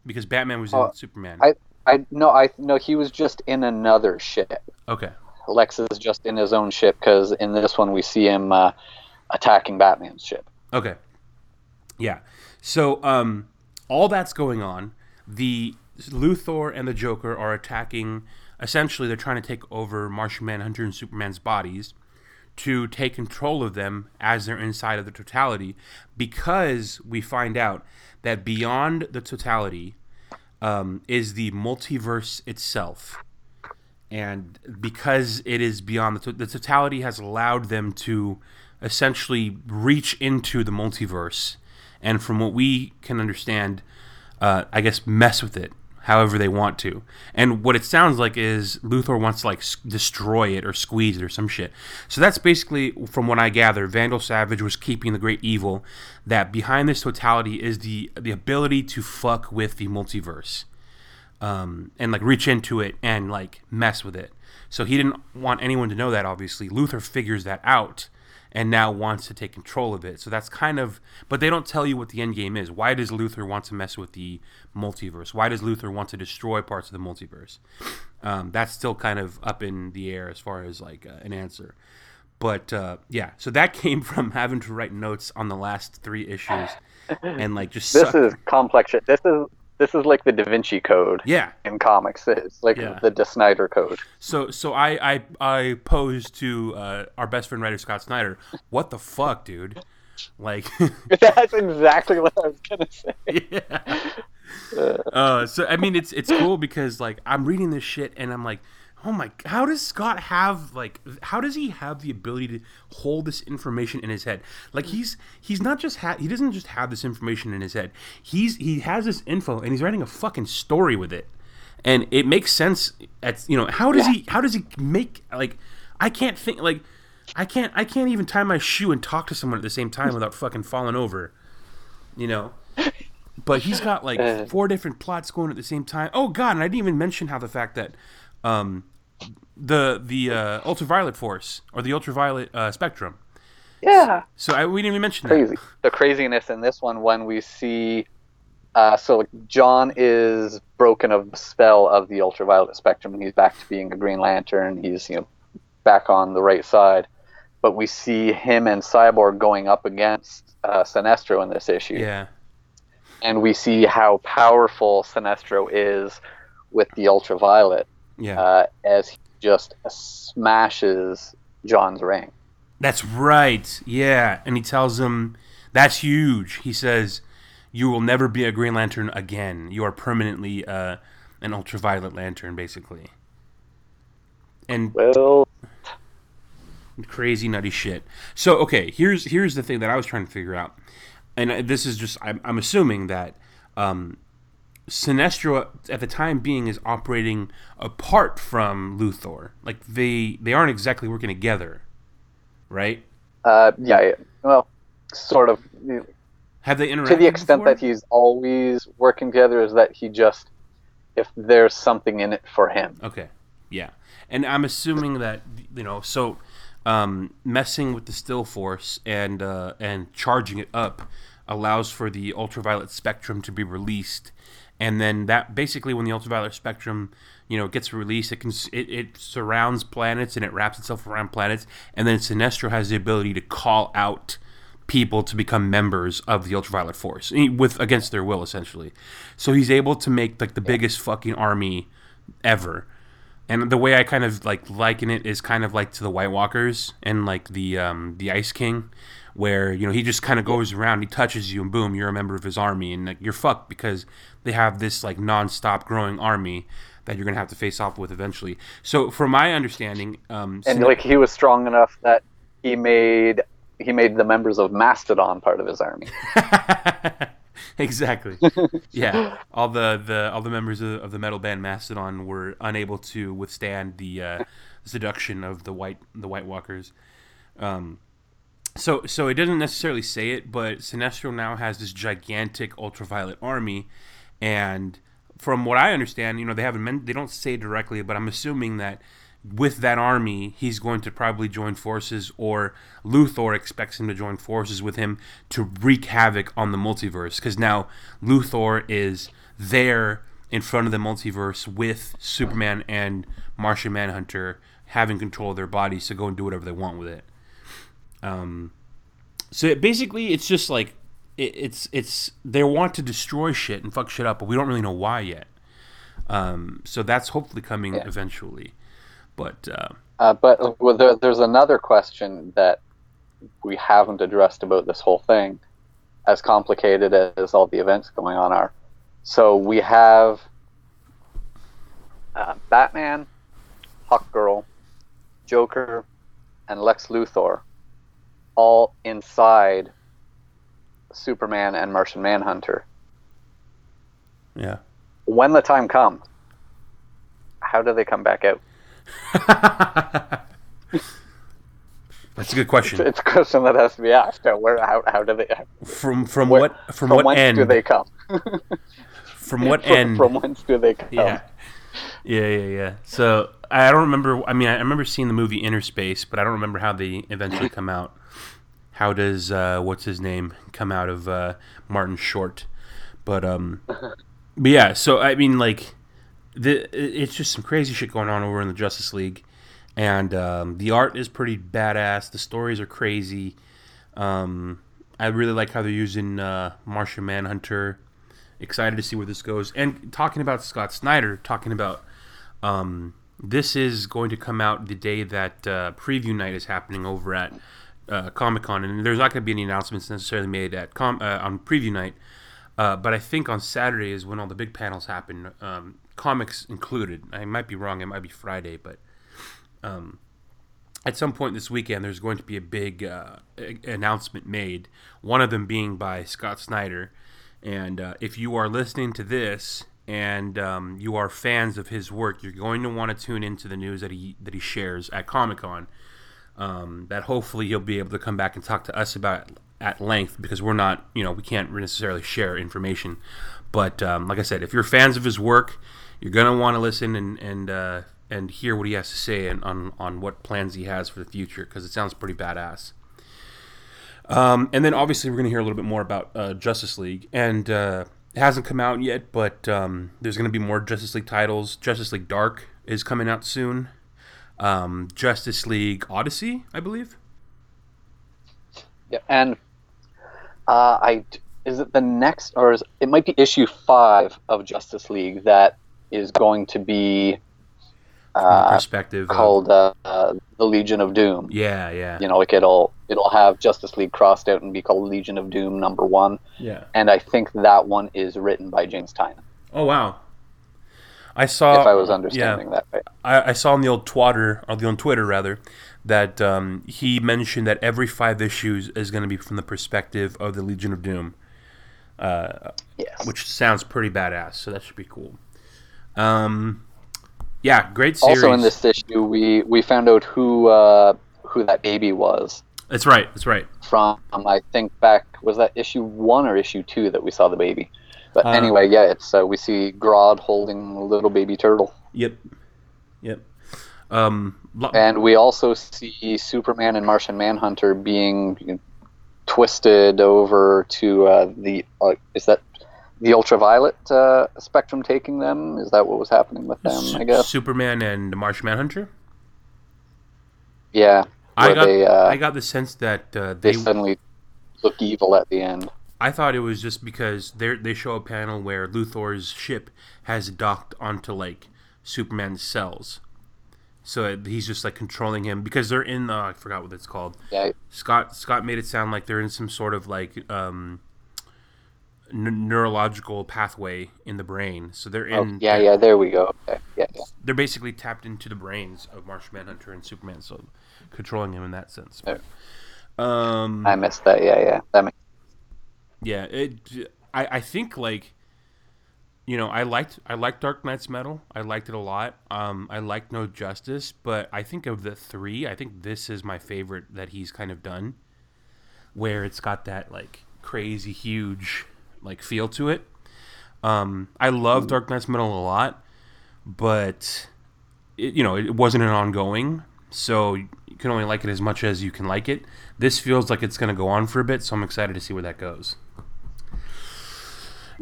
Because Batman was in Uh, Superman. I I no I no he was just in another ship. okay. Lex is just in his own ship because in this one we see him uh, attacking Batman's ship. Okay. Yeah. So um, all that's going on. The Luthor and the Joker are attacking. Essentially, they're trying to take over Martian Manhunter and Superman's bodies to take control of them as they're inside of the totality, because we find out that beyond the totality um, is the multiverse itself and because it is beyond the, the totality has allowed them to essentially reach into the multiverse. And from what we can understand uh, i guess mess with it however they want to. And what it sounds like is luthor wants to like s- destroy it or squeeze it or some shit. So that's basically from what i gather vandal savage was keeping the great evil that behind this totality is the the ability to fuck with the multiverse um, and like reach into it and like mess with it. So he didn't want anyone to know that. Obviously, Luthor figures that out and now wants to take control of it. So that's kind of, but they don't tell you what the end game is. Why does Luthor want to mess with the multiverse? Why does Luthor want to destroy parts of the multiverse? Um, that's still kind of up in the air as far as like uh, an answer. But uh, yeah, so that <laughs> came from having to write notes on the last three issues and like just This suck- is complex shit. This is this is like the Da Vinci Code yeah. in comics. It's like Yeah. the De Snyder Code. So so I I, I posed to uh, our best friend writer Scott Snyder, what the fuck, dude? Like, <laughs> That's exactly what I was gonna say. <laughs> yeah. <laughs> Uh, so I mean, it's it's cool because like I'm reading this shit and I'm like, oh my, how does Scott have like, how does he have the ability to hold this information in his head? Like he's he's not just ha- he doesn't just have this information in his head. He's he has this info and he's writing a fucking story with it, and it makes sense. At you know, how does he how does he make like, I can't think like. I can't. I can't even tie my shoe and talk to someone at the same time without fucking falling over. You know. But he's got like <laughs> four different plots going at the same time. Oh god! And I didn't even mention how the fact that um, the the uh, ultraviolet force or the ultraviolet uh, spectrum. Yeah. So I, we didn't even mention that. The craziness in this one when we see uh, so John is broken of the spell of the ultraviolet spectrum and he's back to being a Green Lantern. He's you know back on the right side. But we see him and Cyborg going up against uh, Sinestro in this issue. Yeah. and we see how powerful Sinestro is with the ultraviolet Yeah. uh, as he just smashes John's ring. That's right. Yeah. And he tells him that's huge. He says, "You will never be a Green Lantern again. You are permanently uh, an ultraviolet lantern, basically." And Well, crazy nutty shit. So okay, here's here's the thing that I was trying to figure out, and this is just I'm, I'm assuming that um, Sinestro at the time being is operating apart from Luthor. Like they they aren't exactly working together, right? uh, yeah, yeah, well, sort of. Have they interacted To the extent before? that he's always working together, is that he just, if there's something in it for him. Okay. Yeah. And I'm assuming that you know, so um, messing with the still force and uh, and charging it up allows for the ultraviolet spectrum to be released, and then that basically when the ultraviolet spectrum you know gets released, it can it, it surrounds planets and it wraps itself around planets, and then Sinestro has the ability to call out people to become members of the ultraviolet force eh, with against their will essentially. So he's able to make like the biggest fucking army ever and the way i kind of like liken it is kind of like to the white walkers and like the um the ice king where you know he just kind of goes around he touches you and boom you're a member of his army and like you're fucked because they have this like non-stop growing army that you're gonna have to face off with eventually so from my understanding um And like he was strong enough that he made he made the members of Mastodon part of his army. <laughs> <laughs> exactly. <laughs> yeah, all the, the all the members of, of the metal band Mastodon were unable to withstand the uh, seduction of the white the White Walkers. Um, so so it doesn't necessarily say it, but Sinestro now has this gigantic ultraviolet army, and from what I understand, you know they haven't meant, they don't say directly, but I'm assuming that with that army, he's going to probably join forces, or Luthor expects him to join forces with him to wreak havoc on the multiverse. Because now Luthor is there in front of the multiverse with Superman and Martian Manhunter having control of their bodies to go and do whatever they want with it. Um, so it, basically, it's just like it, it's it's they want to destroy shit and fuck shit up, but we don't really know why yet. Um, so that's hopefully coming Yeah. eventually. But uh, Uh, but well, there, there's another question that we haven't addressed about this whole thing, as complicated as all the events going on are. So we have uh, Batman, Hawkgirl, Joker, and Lex Luthor, all inside Superman and Martian Manhunter. yeah, When the time comes, how do they come back out? <laughs> that's a good question. It's a question that has to be asked. Where, how, how do they? From from Where- what from, from what end? do they come? <laughs> from what <laughs> from, end? From whence do they come? yeah, yeah, yeah, yeah. So I don't remember. I mean, I remember seeing the movie Innerspace, but I don't remember how they eventually come out. How does uh, what's his name come out of uh, Martin Short? But um, but yeah. So I mean, like, the it's just some crazy shit going on over in the Justice League, and um, the art is pretty badass. The stories are crazy. Um, I really like how they're using uh, Martian Manhunter. Excited to see where this goes. And talking about Scott Snyder, talking about um, this is going to come out the day that uh, preview night is happening over at uh, Comic Con, and there's not going to be any announcements necessarily made at com- uh, on preview night. Uh, but I think on Saturday is when all the big panels happen, um, comics included. I might be wrong; it might be Friday, but um, at some point this weekend, there's going to be a big uh, announcement made. One of them being by Scott Snyder. And uh, if you are listening to this and um, you are fans of his work, you're going to want to tune into the news that he that he shares at Comic Con. Um, that hopefully he'll be able to come back and talk to us about at length because we're not, you know, we can't necessarily share information. But um, like I said, if you're fans of his work, you're gonna want to listen and and uh, and hear what he has to say and on on what plans he has for the future because it sounds pretty badass. Um, and then obviously we're to hear a little bit more about uh, Justice League, and uh, it hasn't come out yet, but um, there's going to be more Justice League titles. Justice League Dark is coming out soon. Um, Justice League Odyssey, I believe. Yeah, and uh, I is it the next or is it might be issue five of Justice League that is going to be uh, perspective of- called uh, uh, the Legion of Doom. yeah, yeah, You know, like it'll it'll have Justice League crossed out and be called Legion of Doom number one. yeah. And I think that one is written by James Tynion, Oh wow. I saw. if I was yeah. understanding that right. I, I saw on the old Twitter, or the on Twitter rather, that um, he mentioned that every five issues is going to be from the perspective of the Legion of Doom, uh, Yes. which sounds pretty badass. So that should be cool. Um, yeah, great series. also in this issue, we we found out who uh, who that baby was that's right. That's right. from. I think back was that issue one or issue two that we saw the baby. But Uh, anyway, yeah, it's uh, we see Grodd holding a little baby turtle. Yep. Yep. Um, lo- And we also see Superman and Martian Manhunter being you know, twisted over to uh, the uh, is that the ultraviolet uh, spectrum taking them? Is that what was happening with them? I guess. Superman and Martian Manhunter. Yeah. I got they, uh, I got the sense that uh, they they suddenly look evil at the end. I thought it was just because they they show a panel where Luthor's ship has docked onto like Superman's cells, so he's just like controlling him because they're in uh, I forgot what it's called. Yeah. Scott Scott made it sound like they're in some sort of like um, n- neurological pathway in the brain, so they're Oh, in yeah, yeah. There we go. Okay. Yeah, yeah. they're basically tapped into the brains of Martian Manhunter and Superman, so controlling him in that sense. Um, I missed that. Yeah, yeah. That makes yeah it I, I think like you know i liked i liked dark knight's metal i liked it a lot um i liked no justice but i think of the three i think this is my favorite that he's kind of done where it's got that like crazy huge like feel to it um i love dark knight's metal a lot but it, you know it wasn't an ongoing so you can only like it as much as you can like it this feels like it's going to go on for a bit so i'm excited to see where that goes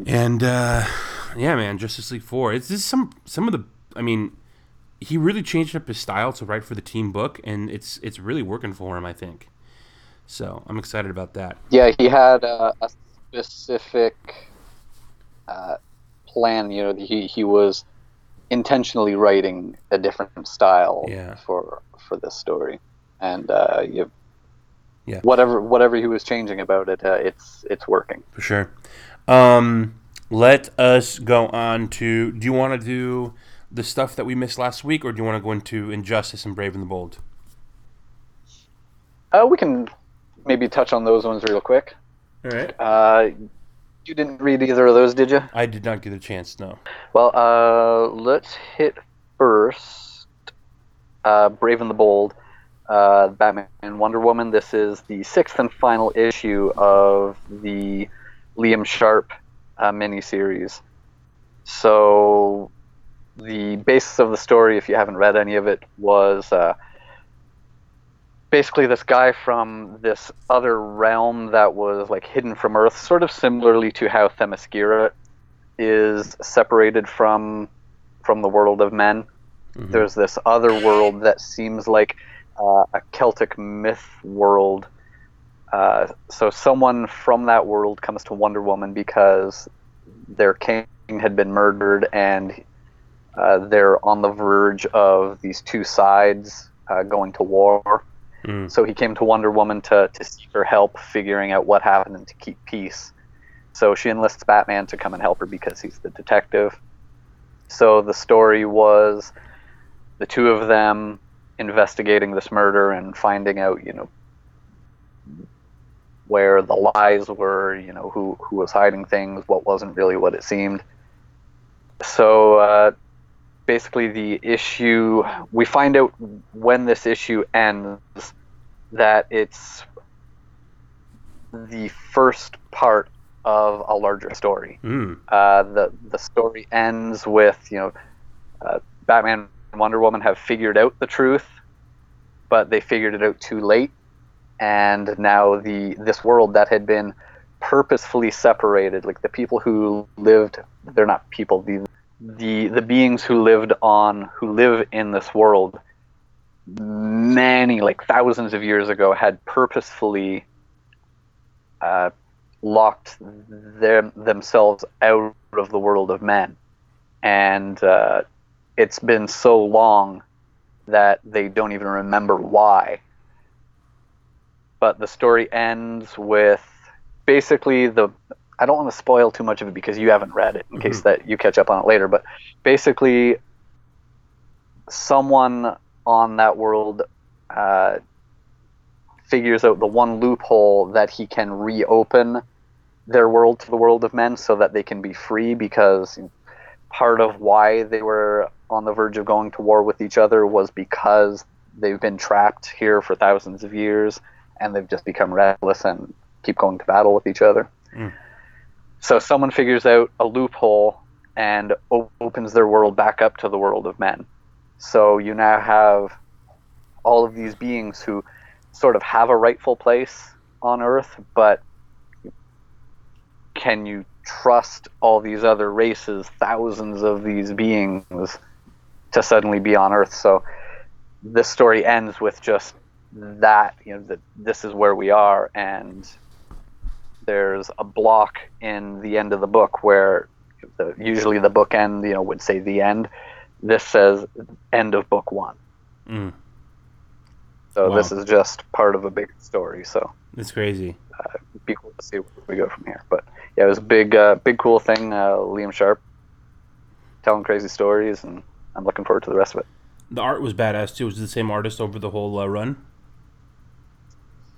and uh, yeah, man, Justice League Four. It's just some some of the. I mean, he really changed up his style to write for the team book, and it's it's really working for him. I think. So I'm excited about that. Yeah, he had uh, a specific uh, plan. You know, he he was intentionally writing a different style Yeah. for for this story, and uh, you, Yeah. whatever whatever he was changing about it, uh, it's it's working. For sure. Um, let us go on to. Do you want to do the stuff that we missed last week, or do you want to go into Injustice and Brave and the Bold? Uh, we can maybe touch on those ones real quick. All right. Uh, you didn't read either of those, did you? I did not get a chance. No. Well, uh, let's hit first uh, Brave and the Bold, uh, Batman and Wonder Woman. This is the sixth and final issue of the Liam Sharp uh, miniseries. So, the basis of the story, if you haven't read any of it, was uh, basically this guy from this other realm that was like hidden from Earth, sort of similarly to how Themyscira is separated from from the world of men. There's this other world that seems like uh, a Celtic myth world. Uh, so someone from that world comes to Wonder Woman because their king had been murdered, and uh, they're on the verge of these two sides uh, going to war. Mm. So he came to Wonder Woman to, to seek her help figuring out what happened and to keep peace. So she enlists Batman to come and help her because he's the detective. So the story was the two of them investigating this murder and finding out, you know, where the lies were, you know, who who was hiding things, what wasn't really what it seemed. So uh, basically, the issue we find out when this issue ends that it's the first part of a larger story. Mm. Uh, the the story ends with you know uh, Batman and Wonder Woman have figured out the truth, but they figured it out too late, and now the this world that had been purposefully separated, like the people who lived, they're not people, the the the beings who lived on who live in this world many like thousands of years ago had purposefully uh, locked them themselves out of the world of men, and uh, it's been so long that they don't even remember why. But the story ends with basically the. I don't want to spoil too much of it because you haven't read it in case that you catch up on it later. But basically, someone on that world uh, figures out the one loophole that he can reopen their world to the world of men so that they can be free because part of why they were on the verge of going to war with each other was because they've been trapped here for thousands of years and they've just become restless and keep going to battle with each other. Mm. So someone figures out a loophole and opens their world back up to the world of men. So you now have all of these beings who sort of have a rightful place on Earth, but can you trust all these other races, thousands of these beings, to suddenly be on Earth? So this story ends with just that, you know, that this is where we are, and there's a block in the end of the book where the, usually the book end, you know, would say the end. This says end of book one. Mm. So Wow. this is just part of a big story. So It's crazy. it'd be cool to see where we go from here. But yeah, it was a big, uh, big cool thing. Uh, Liam Sharp telling crazy stories, and I'm looking forward to the rest of it. The art was badass too. Was it the same artist over the whole uh, run?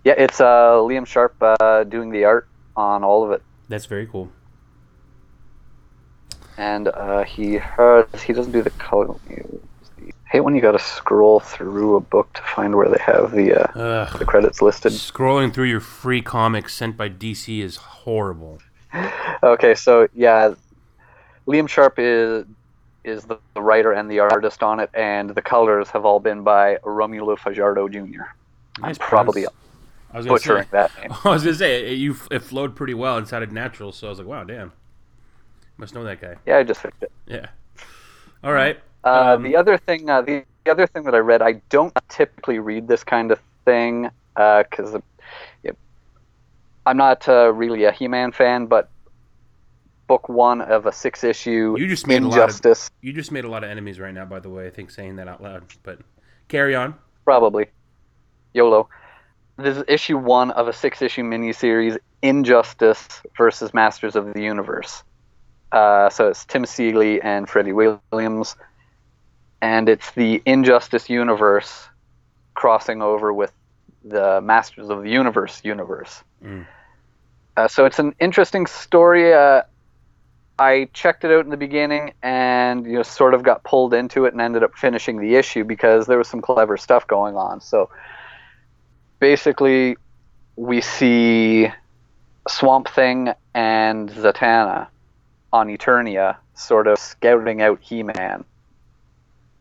Yeah, it's uh, Liam Sharp uh, doing the art on all of it, That's very cool. and uh, he has, he doesn't do the color. I hate when you got to scroll through a book to find where they have the uh, the credits listed. Scrolling through your free comics sent by DC is horrible. Okay, so yeah, Liam Sharp is is the, the writer and the artist on it, and the colors have all been by Romulo Fajardo Jr. Nice I'm probably I was gonna butchering say, that name. <laughs> I was gonna say it, you it flowed pretty well and sounded natural. So I was like, wow, damn, must know that guy. Yeah, I just fixed it. Yeah. All right. Uh, Um, the other thing, uh, the, the other thing that I read, I don't typically read this kind of thing because I'm not uh, really a He-Man fan, but book one of a six-issue You just made a lot of- You just made a lot of enemies right now, by the way. I think saying that out loud, but carry on. probably YOLO. This is issue one of a six-issue miniseries, Injustice versus Masters of the Universe. Uh, so it's Tim Seeley and Freddie Williams, and it's the Injustice universe crossing over with the Masters of the Universe universe. Mm. Uh, so it's an interesting story. Uh, I checked it out in the beginning and you know sort of got pulled into it and ended up finishing the issue because there was some clever stuff going on. So basically, we see Swamp Thing and Zatanna on Eternia, sort of scouting out He-Man,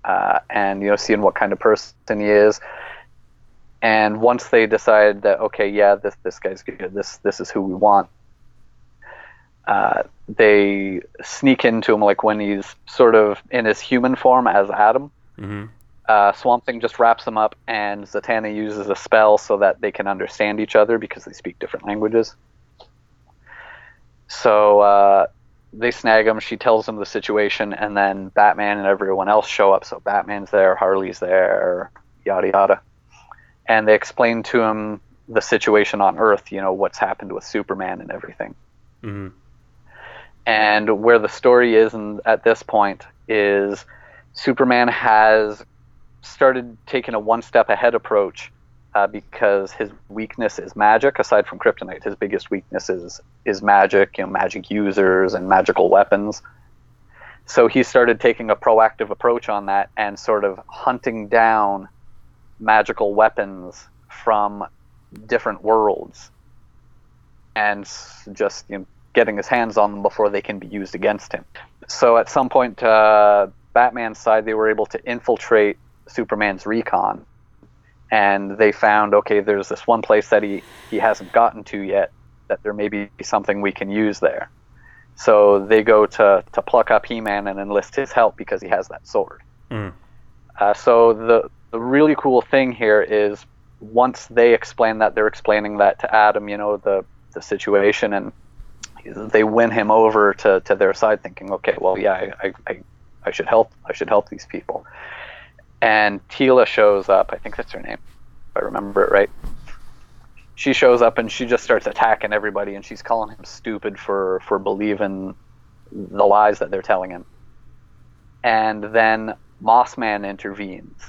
uh, and you know seeing what kind of person he is. And once they decide that okay, yeah, this this guy's good, this this is who we want, uh, they sneak into him like when he's sort of in his human form as Adam. Mm hmm Uh, Swamp Thing just wraps them up, and Zatanna uses a spell so that they can understand each other because they speak different languages. So uh, they snag him. She tells them the situation, and then Batman and everyone else show up. So Batman's there, Harley's there, yada yada, and they explain to him the situation on Earth. You know what's happened with Superman and everything. hmm And where the story is and at this point is Superman has started taking a one step ahead approach uh, because his weakness is magic. Aside from kryptonite, his biggest weakness is is magic. You know, magic users and magical weapons. So he started taking a proactive approach on that and sort of hunting down magical weapons from different worlds and just you know, getting his hands on them before they can be used against him. So at some point, uh, Batman's side, they were able to infiltrate Superman's recon, and they found okay, there's this one place that he he hasn't gotten to yet, that there may be something we can use there. So they go to to pluck up He-Man and enlist his help because he has that sword. Mm. Uh, so the the really cool thing here is once they explain that, they're explaining that to Adam, you know, the the situation, and they win him over to, to their side, thinking, okay, well, yeah, I, I, I, I should help. I should help these people. And Teela shows up. I think that's her name, if I remember it right. She shows up and she just starts attacking everybody, and she's calling him stupid for for believing the lies that they're telling him. And then Moss Man intervenes,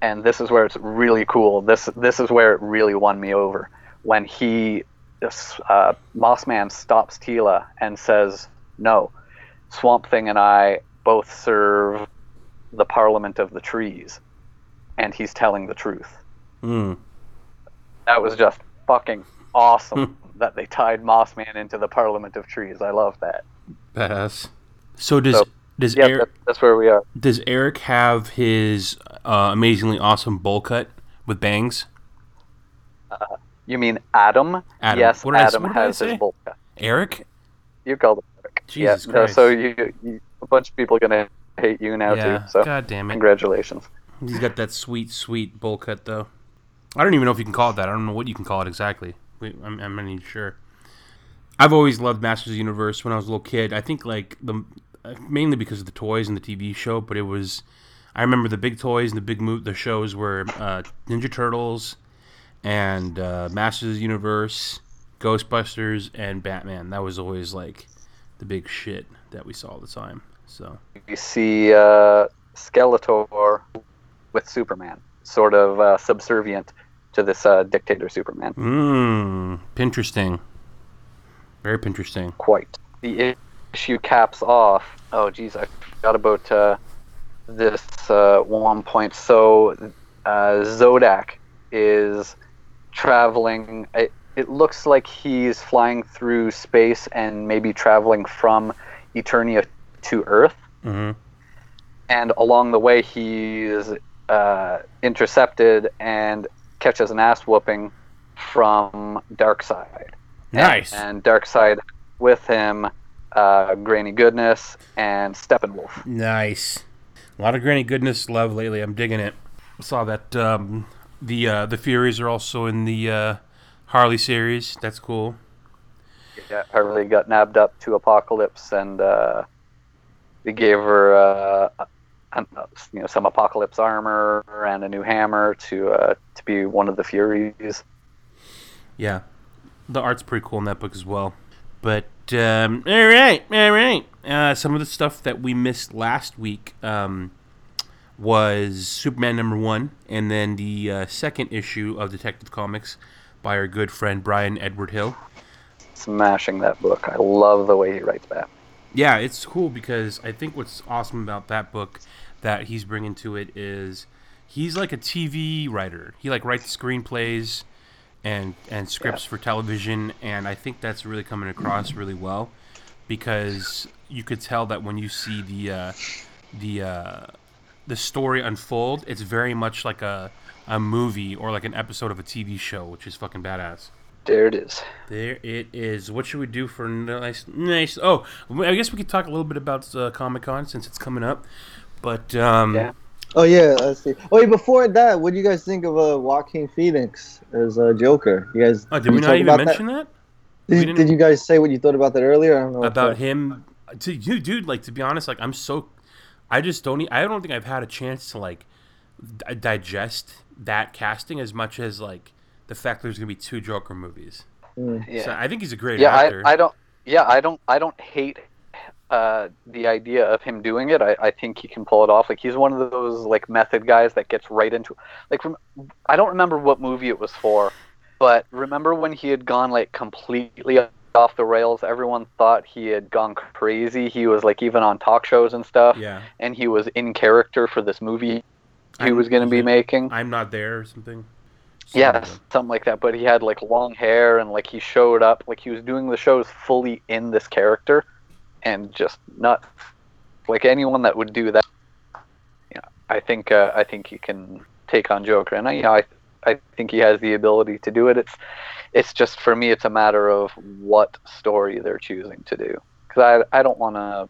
and this is where it's really cool. This this is where it really won me over when he uh, Moss Man stops Teela and says, "No, Swamp Thing and I both serve the Parliament of the Trees," and he's telling the truth. Mm. That was just fucking awesome <laughs> that they tied Moss Man into the Parliament of Trees. I love that. Badass. So does So- Does Yeah, Eric that's where we are. does Eric have his uh, amazingly awesome bowl cut with bangs? You mean Adam? Adam. Yes, What did I- Adam what I has his bowl cut. Eric? You called him Eric. Jesus yeah, no, so you, you, a bunch of people are gonna hate you now yeah. too. So God damn it. congratulations. He's got that sweet, sweet bowl cut though. I don't even know if you can call it that. I don't know what you can call it exactly. I'm, I'm not even sure. I've always loved Masters of the Universe when I was a little kid. I think like the mainly because of the toys and the TV show, but it was. I remember the big toys and the big mo- the shows were uh, Ninja Turtles and uh, Masters of the Universe, Ghostbusters, and Batman. That was always like the big shit that we saw all the time. So You see uh, Skeletor with Superman, sort of uh, subservient to this uh, dictator Superman. Mmm, interesting. Very interesting. Quite. The issue caps off. Oh, geez, I forgot about uh, this uh, one point. So, uh, Zodac is traveling. It, it looks like he's flying through space and maybe traveling from Eternia to Earth. hmm and along the way he's uh, intercepted and catches an ass whooping from Darkseid. Nice. And Darkseid with him, uh, Granny Goodness and Steppenwolf. Nice. A lot of Granny Goodness love lately. I'm digging it. Saw that um, the uh, the Furies are also in the uh, Harley series. That's cool. Yeah, Harley got nabbed up to Apokolips, and uh, they gave her uh, an- you know some Apokolips armor and a new hammer to uh, to be one of the Furies. Yeah, the art's pretty cool in that book as well. But um, all right, all right. Uh, some of the stuff that we missed last week um, was Superman number one, and then the uh, second issue of Detective Comics by our good friend Bryan Edward Hill. Smashing that book. I love the way he writes that. Yeah, it's cool because I think what's awesome about that book that he's bringing to it is he's like a TV writer. He like writes screenplays and and scripts for television, and I think that's really coming across really well because you could tell that when you see the uh, the uh, the story unfold, it's very much like a a movie or like an episode of a TV show, which is fucking badass. There it is. There it is. What should we do for nice, nice? Oh, I guess we could talk a little bit about uh, Comic Con since it's coming up. But um, Yeah. Oh yeah, let's see. Oh wait, before that, what do you guys think of uh, Joaquin Phoenix as uh, Joker? You guys? oh, did we you not even mention that, Did, didn't- did you guys say what you thought about that earlier? I don't know. about him? To you, dude. Like to be honest, like I'm so, I just don't. I don't think I've had a chance to like digest that casting as much as like the fact there's gonna be two Joker movies. Yeah. So I think he's a great yeah, actor. I, I don't. Yeah, I don't. I don't hate uh, the idea of him doing it. I, I think he can pull it off. Like he's one of those like method guys that gets right into. Like from, I don't remember what movie it was for, but remember when he had gone like completely off the rails? Everyone thought he had gone crazy. He was like even on talk shows and stuff, yeah, and he was in character for this movie he I'm- was going to be making. I'm not there or something. Yeah, something like that. But he had like long hair and like he showed up, like he was doing the shows fully in this character, and just not like anyone that would do that. You know, I think uh, I think he can take on Joker, and I, you know, I I think he has the ability to do it. It's it's just for me, it's a matter of what story they're choosing to do. Because I I don't want to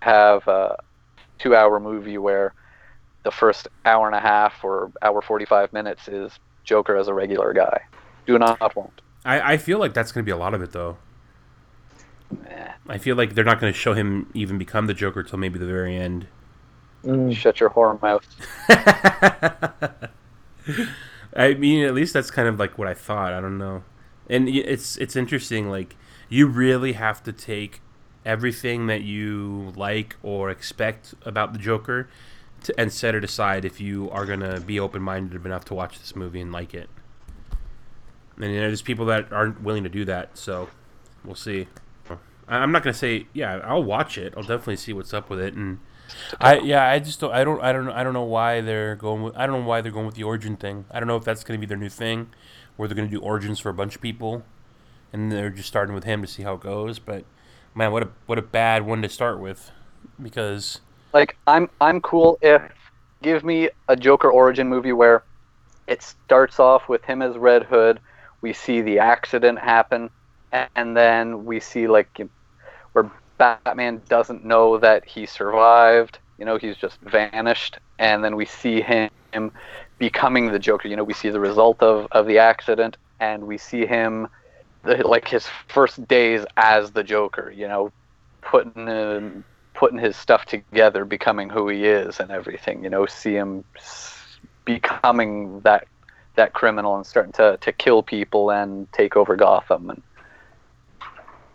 have a two-hour movie where the first hour and a half or hour 45 minutes is Joker as a regular guy. Do not want. I, I feel like that's going to be a lot of it, though. I feel like they're not going to show him even become the Joker till maybe the very end. Mm. shut your whore mouth. <laughs> I mean, at least that's kind of like what I thought. I don't know, and it's it's interesting. Like you really have to take everything that you like or expect about the Joker to, and set it aside if you are gonna be open minded enough to watch this movie and like it. And you know, there's people that aren't willing to do that, so we'll see. I'm not gonna say yeah. I'll watch it. I'll definitely see what's up with it, and I yeah. I just don't. I don't. I don't. I don't know why they're going. With, I don't know why they're going with the origin thing. I don't know if that's gonna be their new thing, where they're gonna do origins for a bunch of people, and they're just starting with him to see how it goes. But man, what a what a bad one to start with. because like I'm I'm cool if give me a Joker origin movie where it starts off with him as Red Hood, we see the accident happen, and then we see like where Batman doesn't know that he survived. You know, he's just vanished, and then we see him becoming the Joker. You know, we see the result of of the accident, and we see him like his first days as the Joker. You know, putting in, putting his stuff together, becoming who he is, and everything. You know, see him becoming that that criminal and starting to, to kill people and take over Gotham and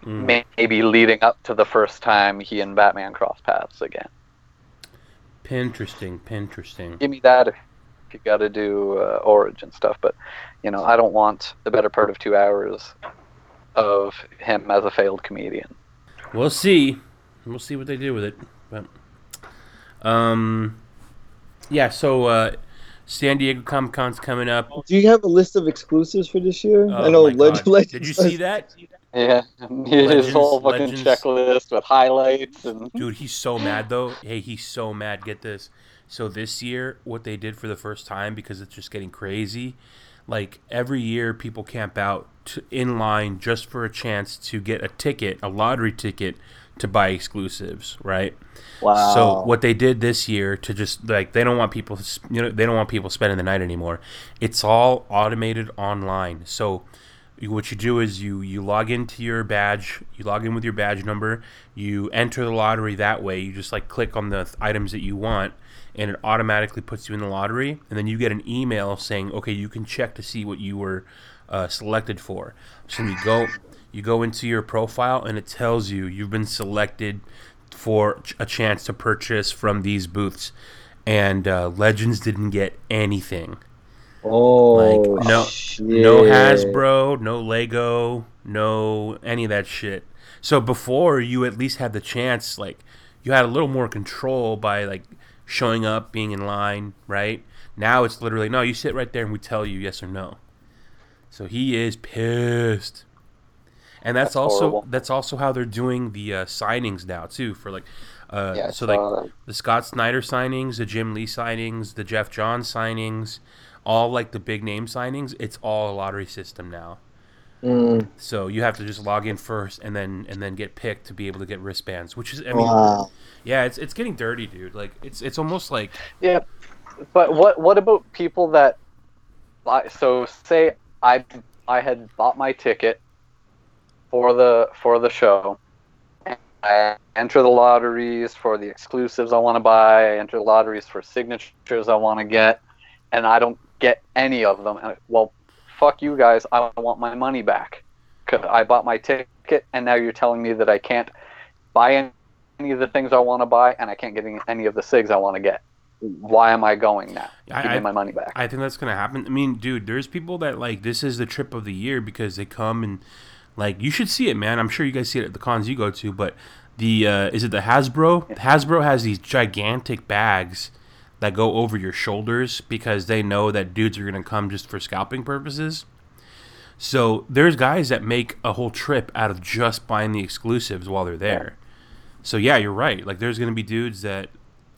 mm. maybe leading up to the first time he and Batman cross paths again. Interesting, interesting. Give me that if you got to do uh, origin stuff, but you know I don't want the better part of two hours of him as a failed comedian. We'll see. We'll see what they do with it. But um, yeah. So uh, San Diego Comic Con's coming up. Do you have a list of exclusives for this year? Oh, I know Legends. Did you see that? Yeah, <laughs> his whole fucking Legends. checklist with highlights and. Dude, he's so mad though. Hey, he's so mad. Get this. So this year, what they did for the first time because it's just getting crazy. Like every year, people camp out to, in line just for a chance to get a ticket, a lottery ticket, to buy exclusives, right? Wow. So what they did this year to just like they don't want people, you know, they don't want people spending the night anymore. It's all automated online. So what you do is you you log into your badge, you log in with your badge number, you enter the lottery that way. You just like click on the th- items that you want, and it automatically puts you in the lottery. And then you get an email saying, okay, you can check to see what you were uh, selected for. So you go you go into your profile and it tells you you've been selected for a chance to purchase from these booths. And uh, legends didn't get anything. Oh like no shit. no hasbro no lego no any of that shit. So before you at least had the chance like you had a little more control by like showing up being in line right? Now it's literally no you sit right there and we tell you yes or no. So he is pissed and that's, that's also horrible. that's also how they're doing the uh, signings now too for like uh, yeah, so like the Scott Snyder signings, the Jim Lee signings, the Geoff Johns signings, all like the big name signings. It's all a lottery system now. Mm. So you have to just log in first and then and then get picked to be able to get wristbands, which is I mean, wow. yeah, it's it's getting dirty, dude. Like it's it's almost like yeah. But what what about people that so say I I had bought my ticket for the for the show. I enter the lotteries for the exclusives I want to buy. I enter lotteries for signatures I want to get, and I don't get any of them. And, well, fuck you guys. I want my money back. Cause I bought my ticket, and now you're telling me that I can't buy any of the things I want to buy, and I can't get any of the sigs I want to get. Why am I going now? Give I, me my money back. I think that's gonna happen. I mean, dude, there's people that like this is the trip of the year because they come and like you should see it, man. I'm sure you guys see it at the cons you go to, but the uh, is it the Hasbro? Hasbro has these gigantic bags that go over your shoulders because they know that dudes are gonna come just for scalping purposes. So there's guys that make a whole trip out of just buying the exclusives while they're there. So yeah, you're right. Like there's gonna be dudes that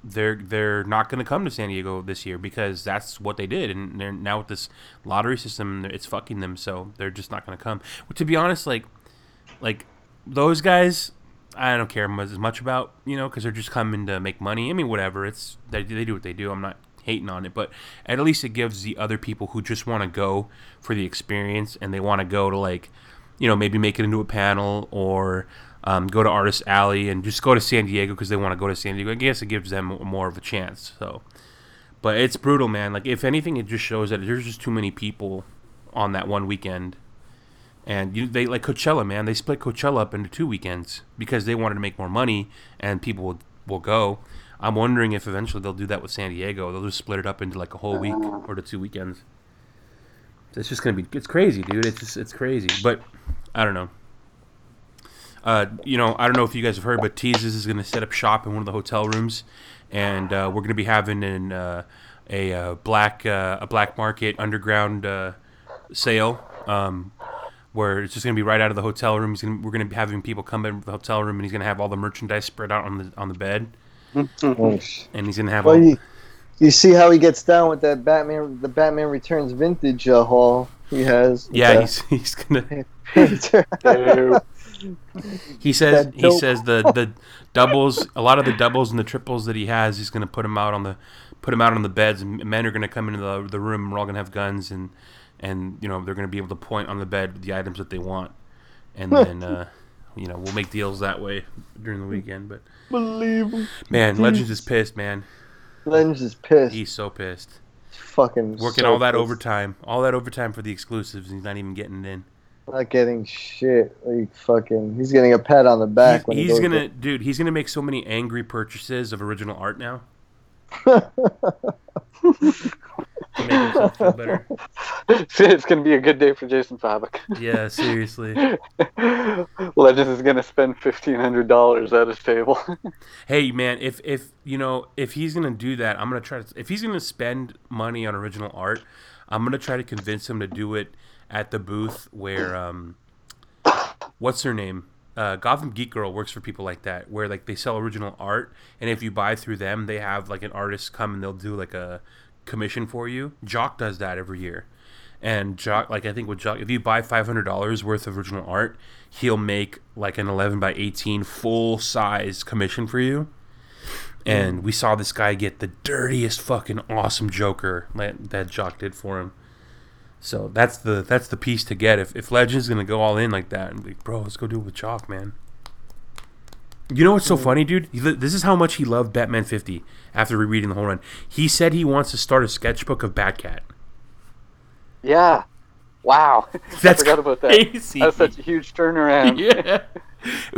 they're they're not going to come to San Diego this year because that's what they did, and they're now with this lottery system, it's fucking them. So they're just not going to come. But to be honest, like like those guys, I don't care as much about you know because they're just coming to make money. I mean, whatever. It's they they do what they do. I'm not hating on it, but at least it gives the other people who just want to go for the experience and they want to go to like you know maybe make it into a panel or um, go to Artist Alley and just go to San Diego because they want to go to San Diego. I guess it gives them more of a chance. So, but it's brutal, man. Like if anything, it just shows that there's just too many people on that one weekend. And you, they like Coachella, man. They split Coachella up into two weekends because they wanted to make more money, and people will will go. I'm wondering if eventually they'll do that with San Diego. They'll just split it up into like a whole week or the two weekends. It's just gonna be it's crazy, dude. It's just it's crazy. But I don't know. Uh, you know, I don't know if you guys have heard, but Teases is going to set up shop in one of the hotel rooms, and uh, we're going to be having an, uh, a uh, black uh, a black market underground uh, sale. Um, where it's just gonna be right out of the hotel room. He's gonna, we're gonna be having people come in the hotel room, and he's gonna have all the merchandise spread out on the on the bed, sh- <laughs> and he's gonna have Well, all. you, you see how he gets down with that Batman, the Batman Returns vintage uh, haul he has. yeah, he's <laughs> he's gonna. <laughs> He says he says the the doubles, a lot of the doubles and the triples that he has, he's gonna put them out on the put them out on the beds, and men are gonna come into the the room. We're all gonna have guns, and and you know they're gonna be able to point on the bed the items that they want, and <laughs> then uh, you know we'll make deals that way during the weekend. But Believe man, Legends is pissed, man. Legends is pissed. He's so pissed. fucking Working so all that pissed. overtime, all that overtime for the exclusives, and he's not even getting it in. Not getting shit. Like fucking, he's getting a pat on the back He's, when he's goes gonna, dude. He's gonna make so many angry purchases of original art now. <laughs> to make himself feel better. <laughs> it's gonna be a good day for Jason Fabok. Yeah, seriously. <laughs> Legends is gonna spend fifteen hundred dollars at his table. Hey, man, if if you know if he's gonna do that, I'm gonna try to. If he's gonna spend money on original art, I'm gonna try to convince him to do it at the booth where um, what's her name? Uh, Gotham Geek Girl works for people like that, where like they sell original art, and if you buy through them, they have like an artist come and they'll do like a commission for you. Jock does that every year, and Jock, like I think with Jock, if you buy five hundred dollars worth of original art, he'll make like an eleven by eighteen full size commission for you. And we saw this guy get the dirtiest fucking awesome Joker that, that Jock did for him. So that's the that's the piece to get. If if Legends gonna go all in like that and be, bro, let's go do it with Jock, man. You know what's so mm. funny, dude? This is how much he loved Batman 50 after rereading the whole run. He said he wants to start a sketchbook of Batcat. yeah. Wow. <laughs> That's I forgot about that. crazy. That's such a huge turnaround. <laughs> yeah.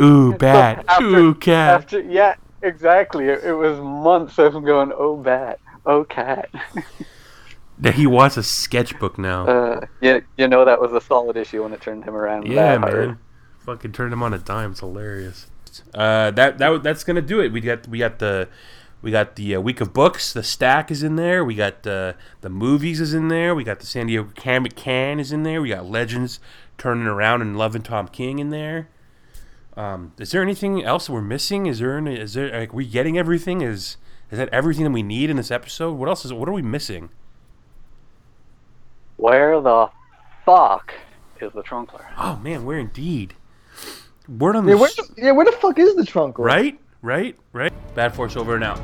<laughs> Ooh, bat. After- Ooh, cat. After yeah, exactly. It, it was months of him going, "Oh bat, oh cat." That he wants a sketchbook now. Uh, yeah, you know that was a solid issue when it turned him around. yeah, that hard. man. Fucking turned him on a dime. It's hilarious. Uh, that that that's gonna do it. We got we got the we got the uh, week of books. The stack is in there. We got uh, the movies is in there. We got the San Diego Comic Con is in there. We got Legends turning around and loving Tom King in there. Um, is there anything else we're missing? Is there any, is there like we getting everything? Is is that everything that we need in this episode? What else is what are we missing? Where the fuck is the trunkler? Oh man, we're indeed. Word on the Yeah, where, sh- the, yeah, where the fuck is the Trunkler? right, right, right. Bad Force over and out.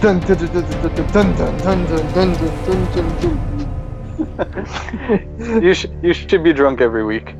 Dun, dun, dun, dun, dun, dun, dun, dun, dun, dun, dun, dun, dun. you should you should be drunk every week.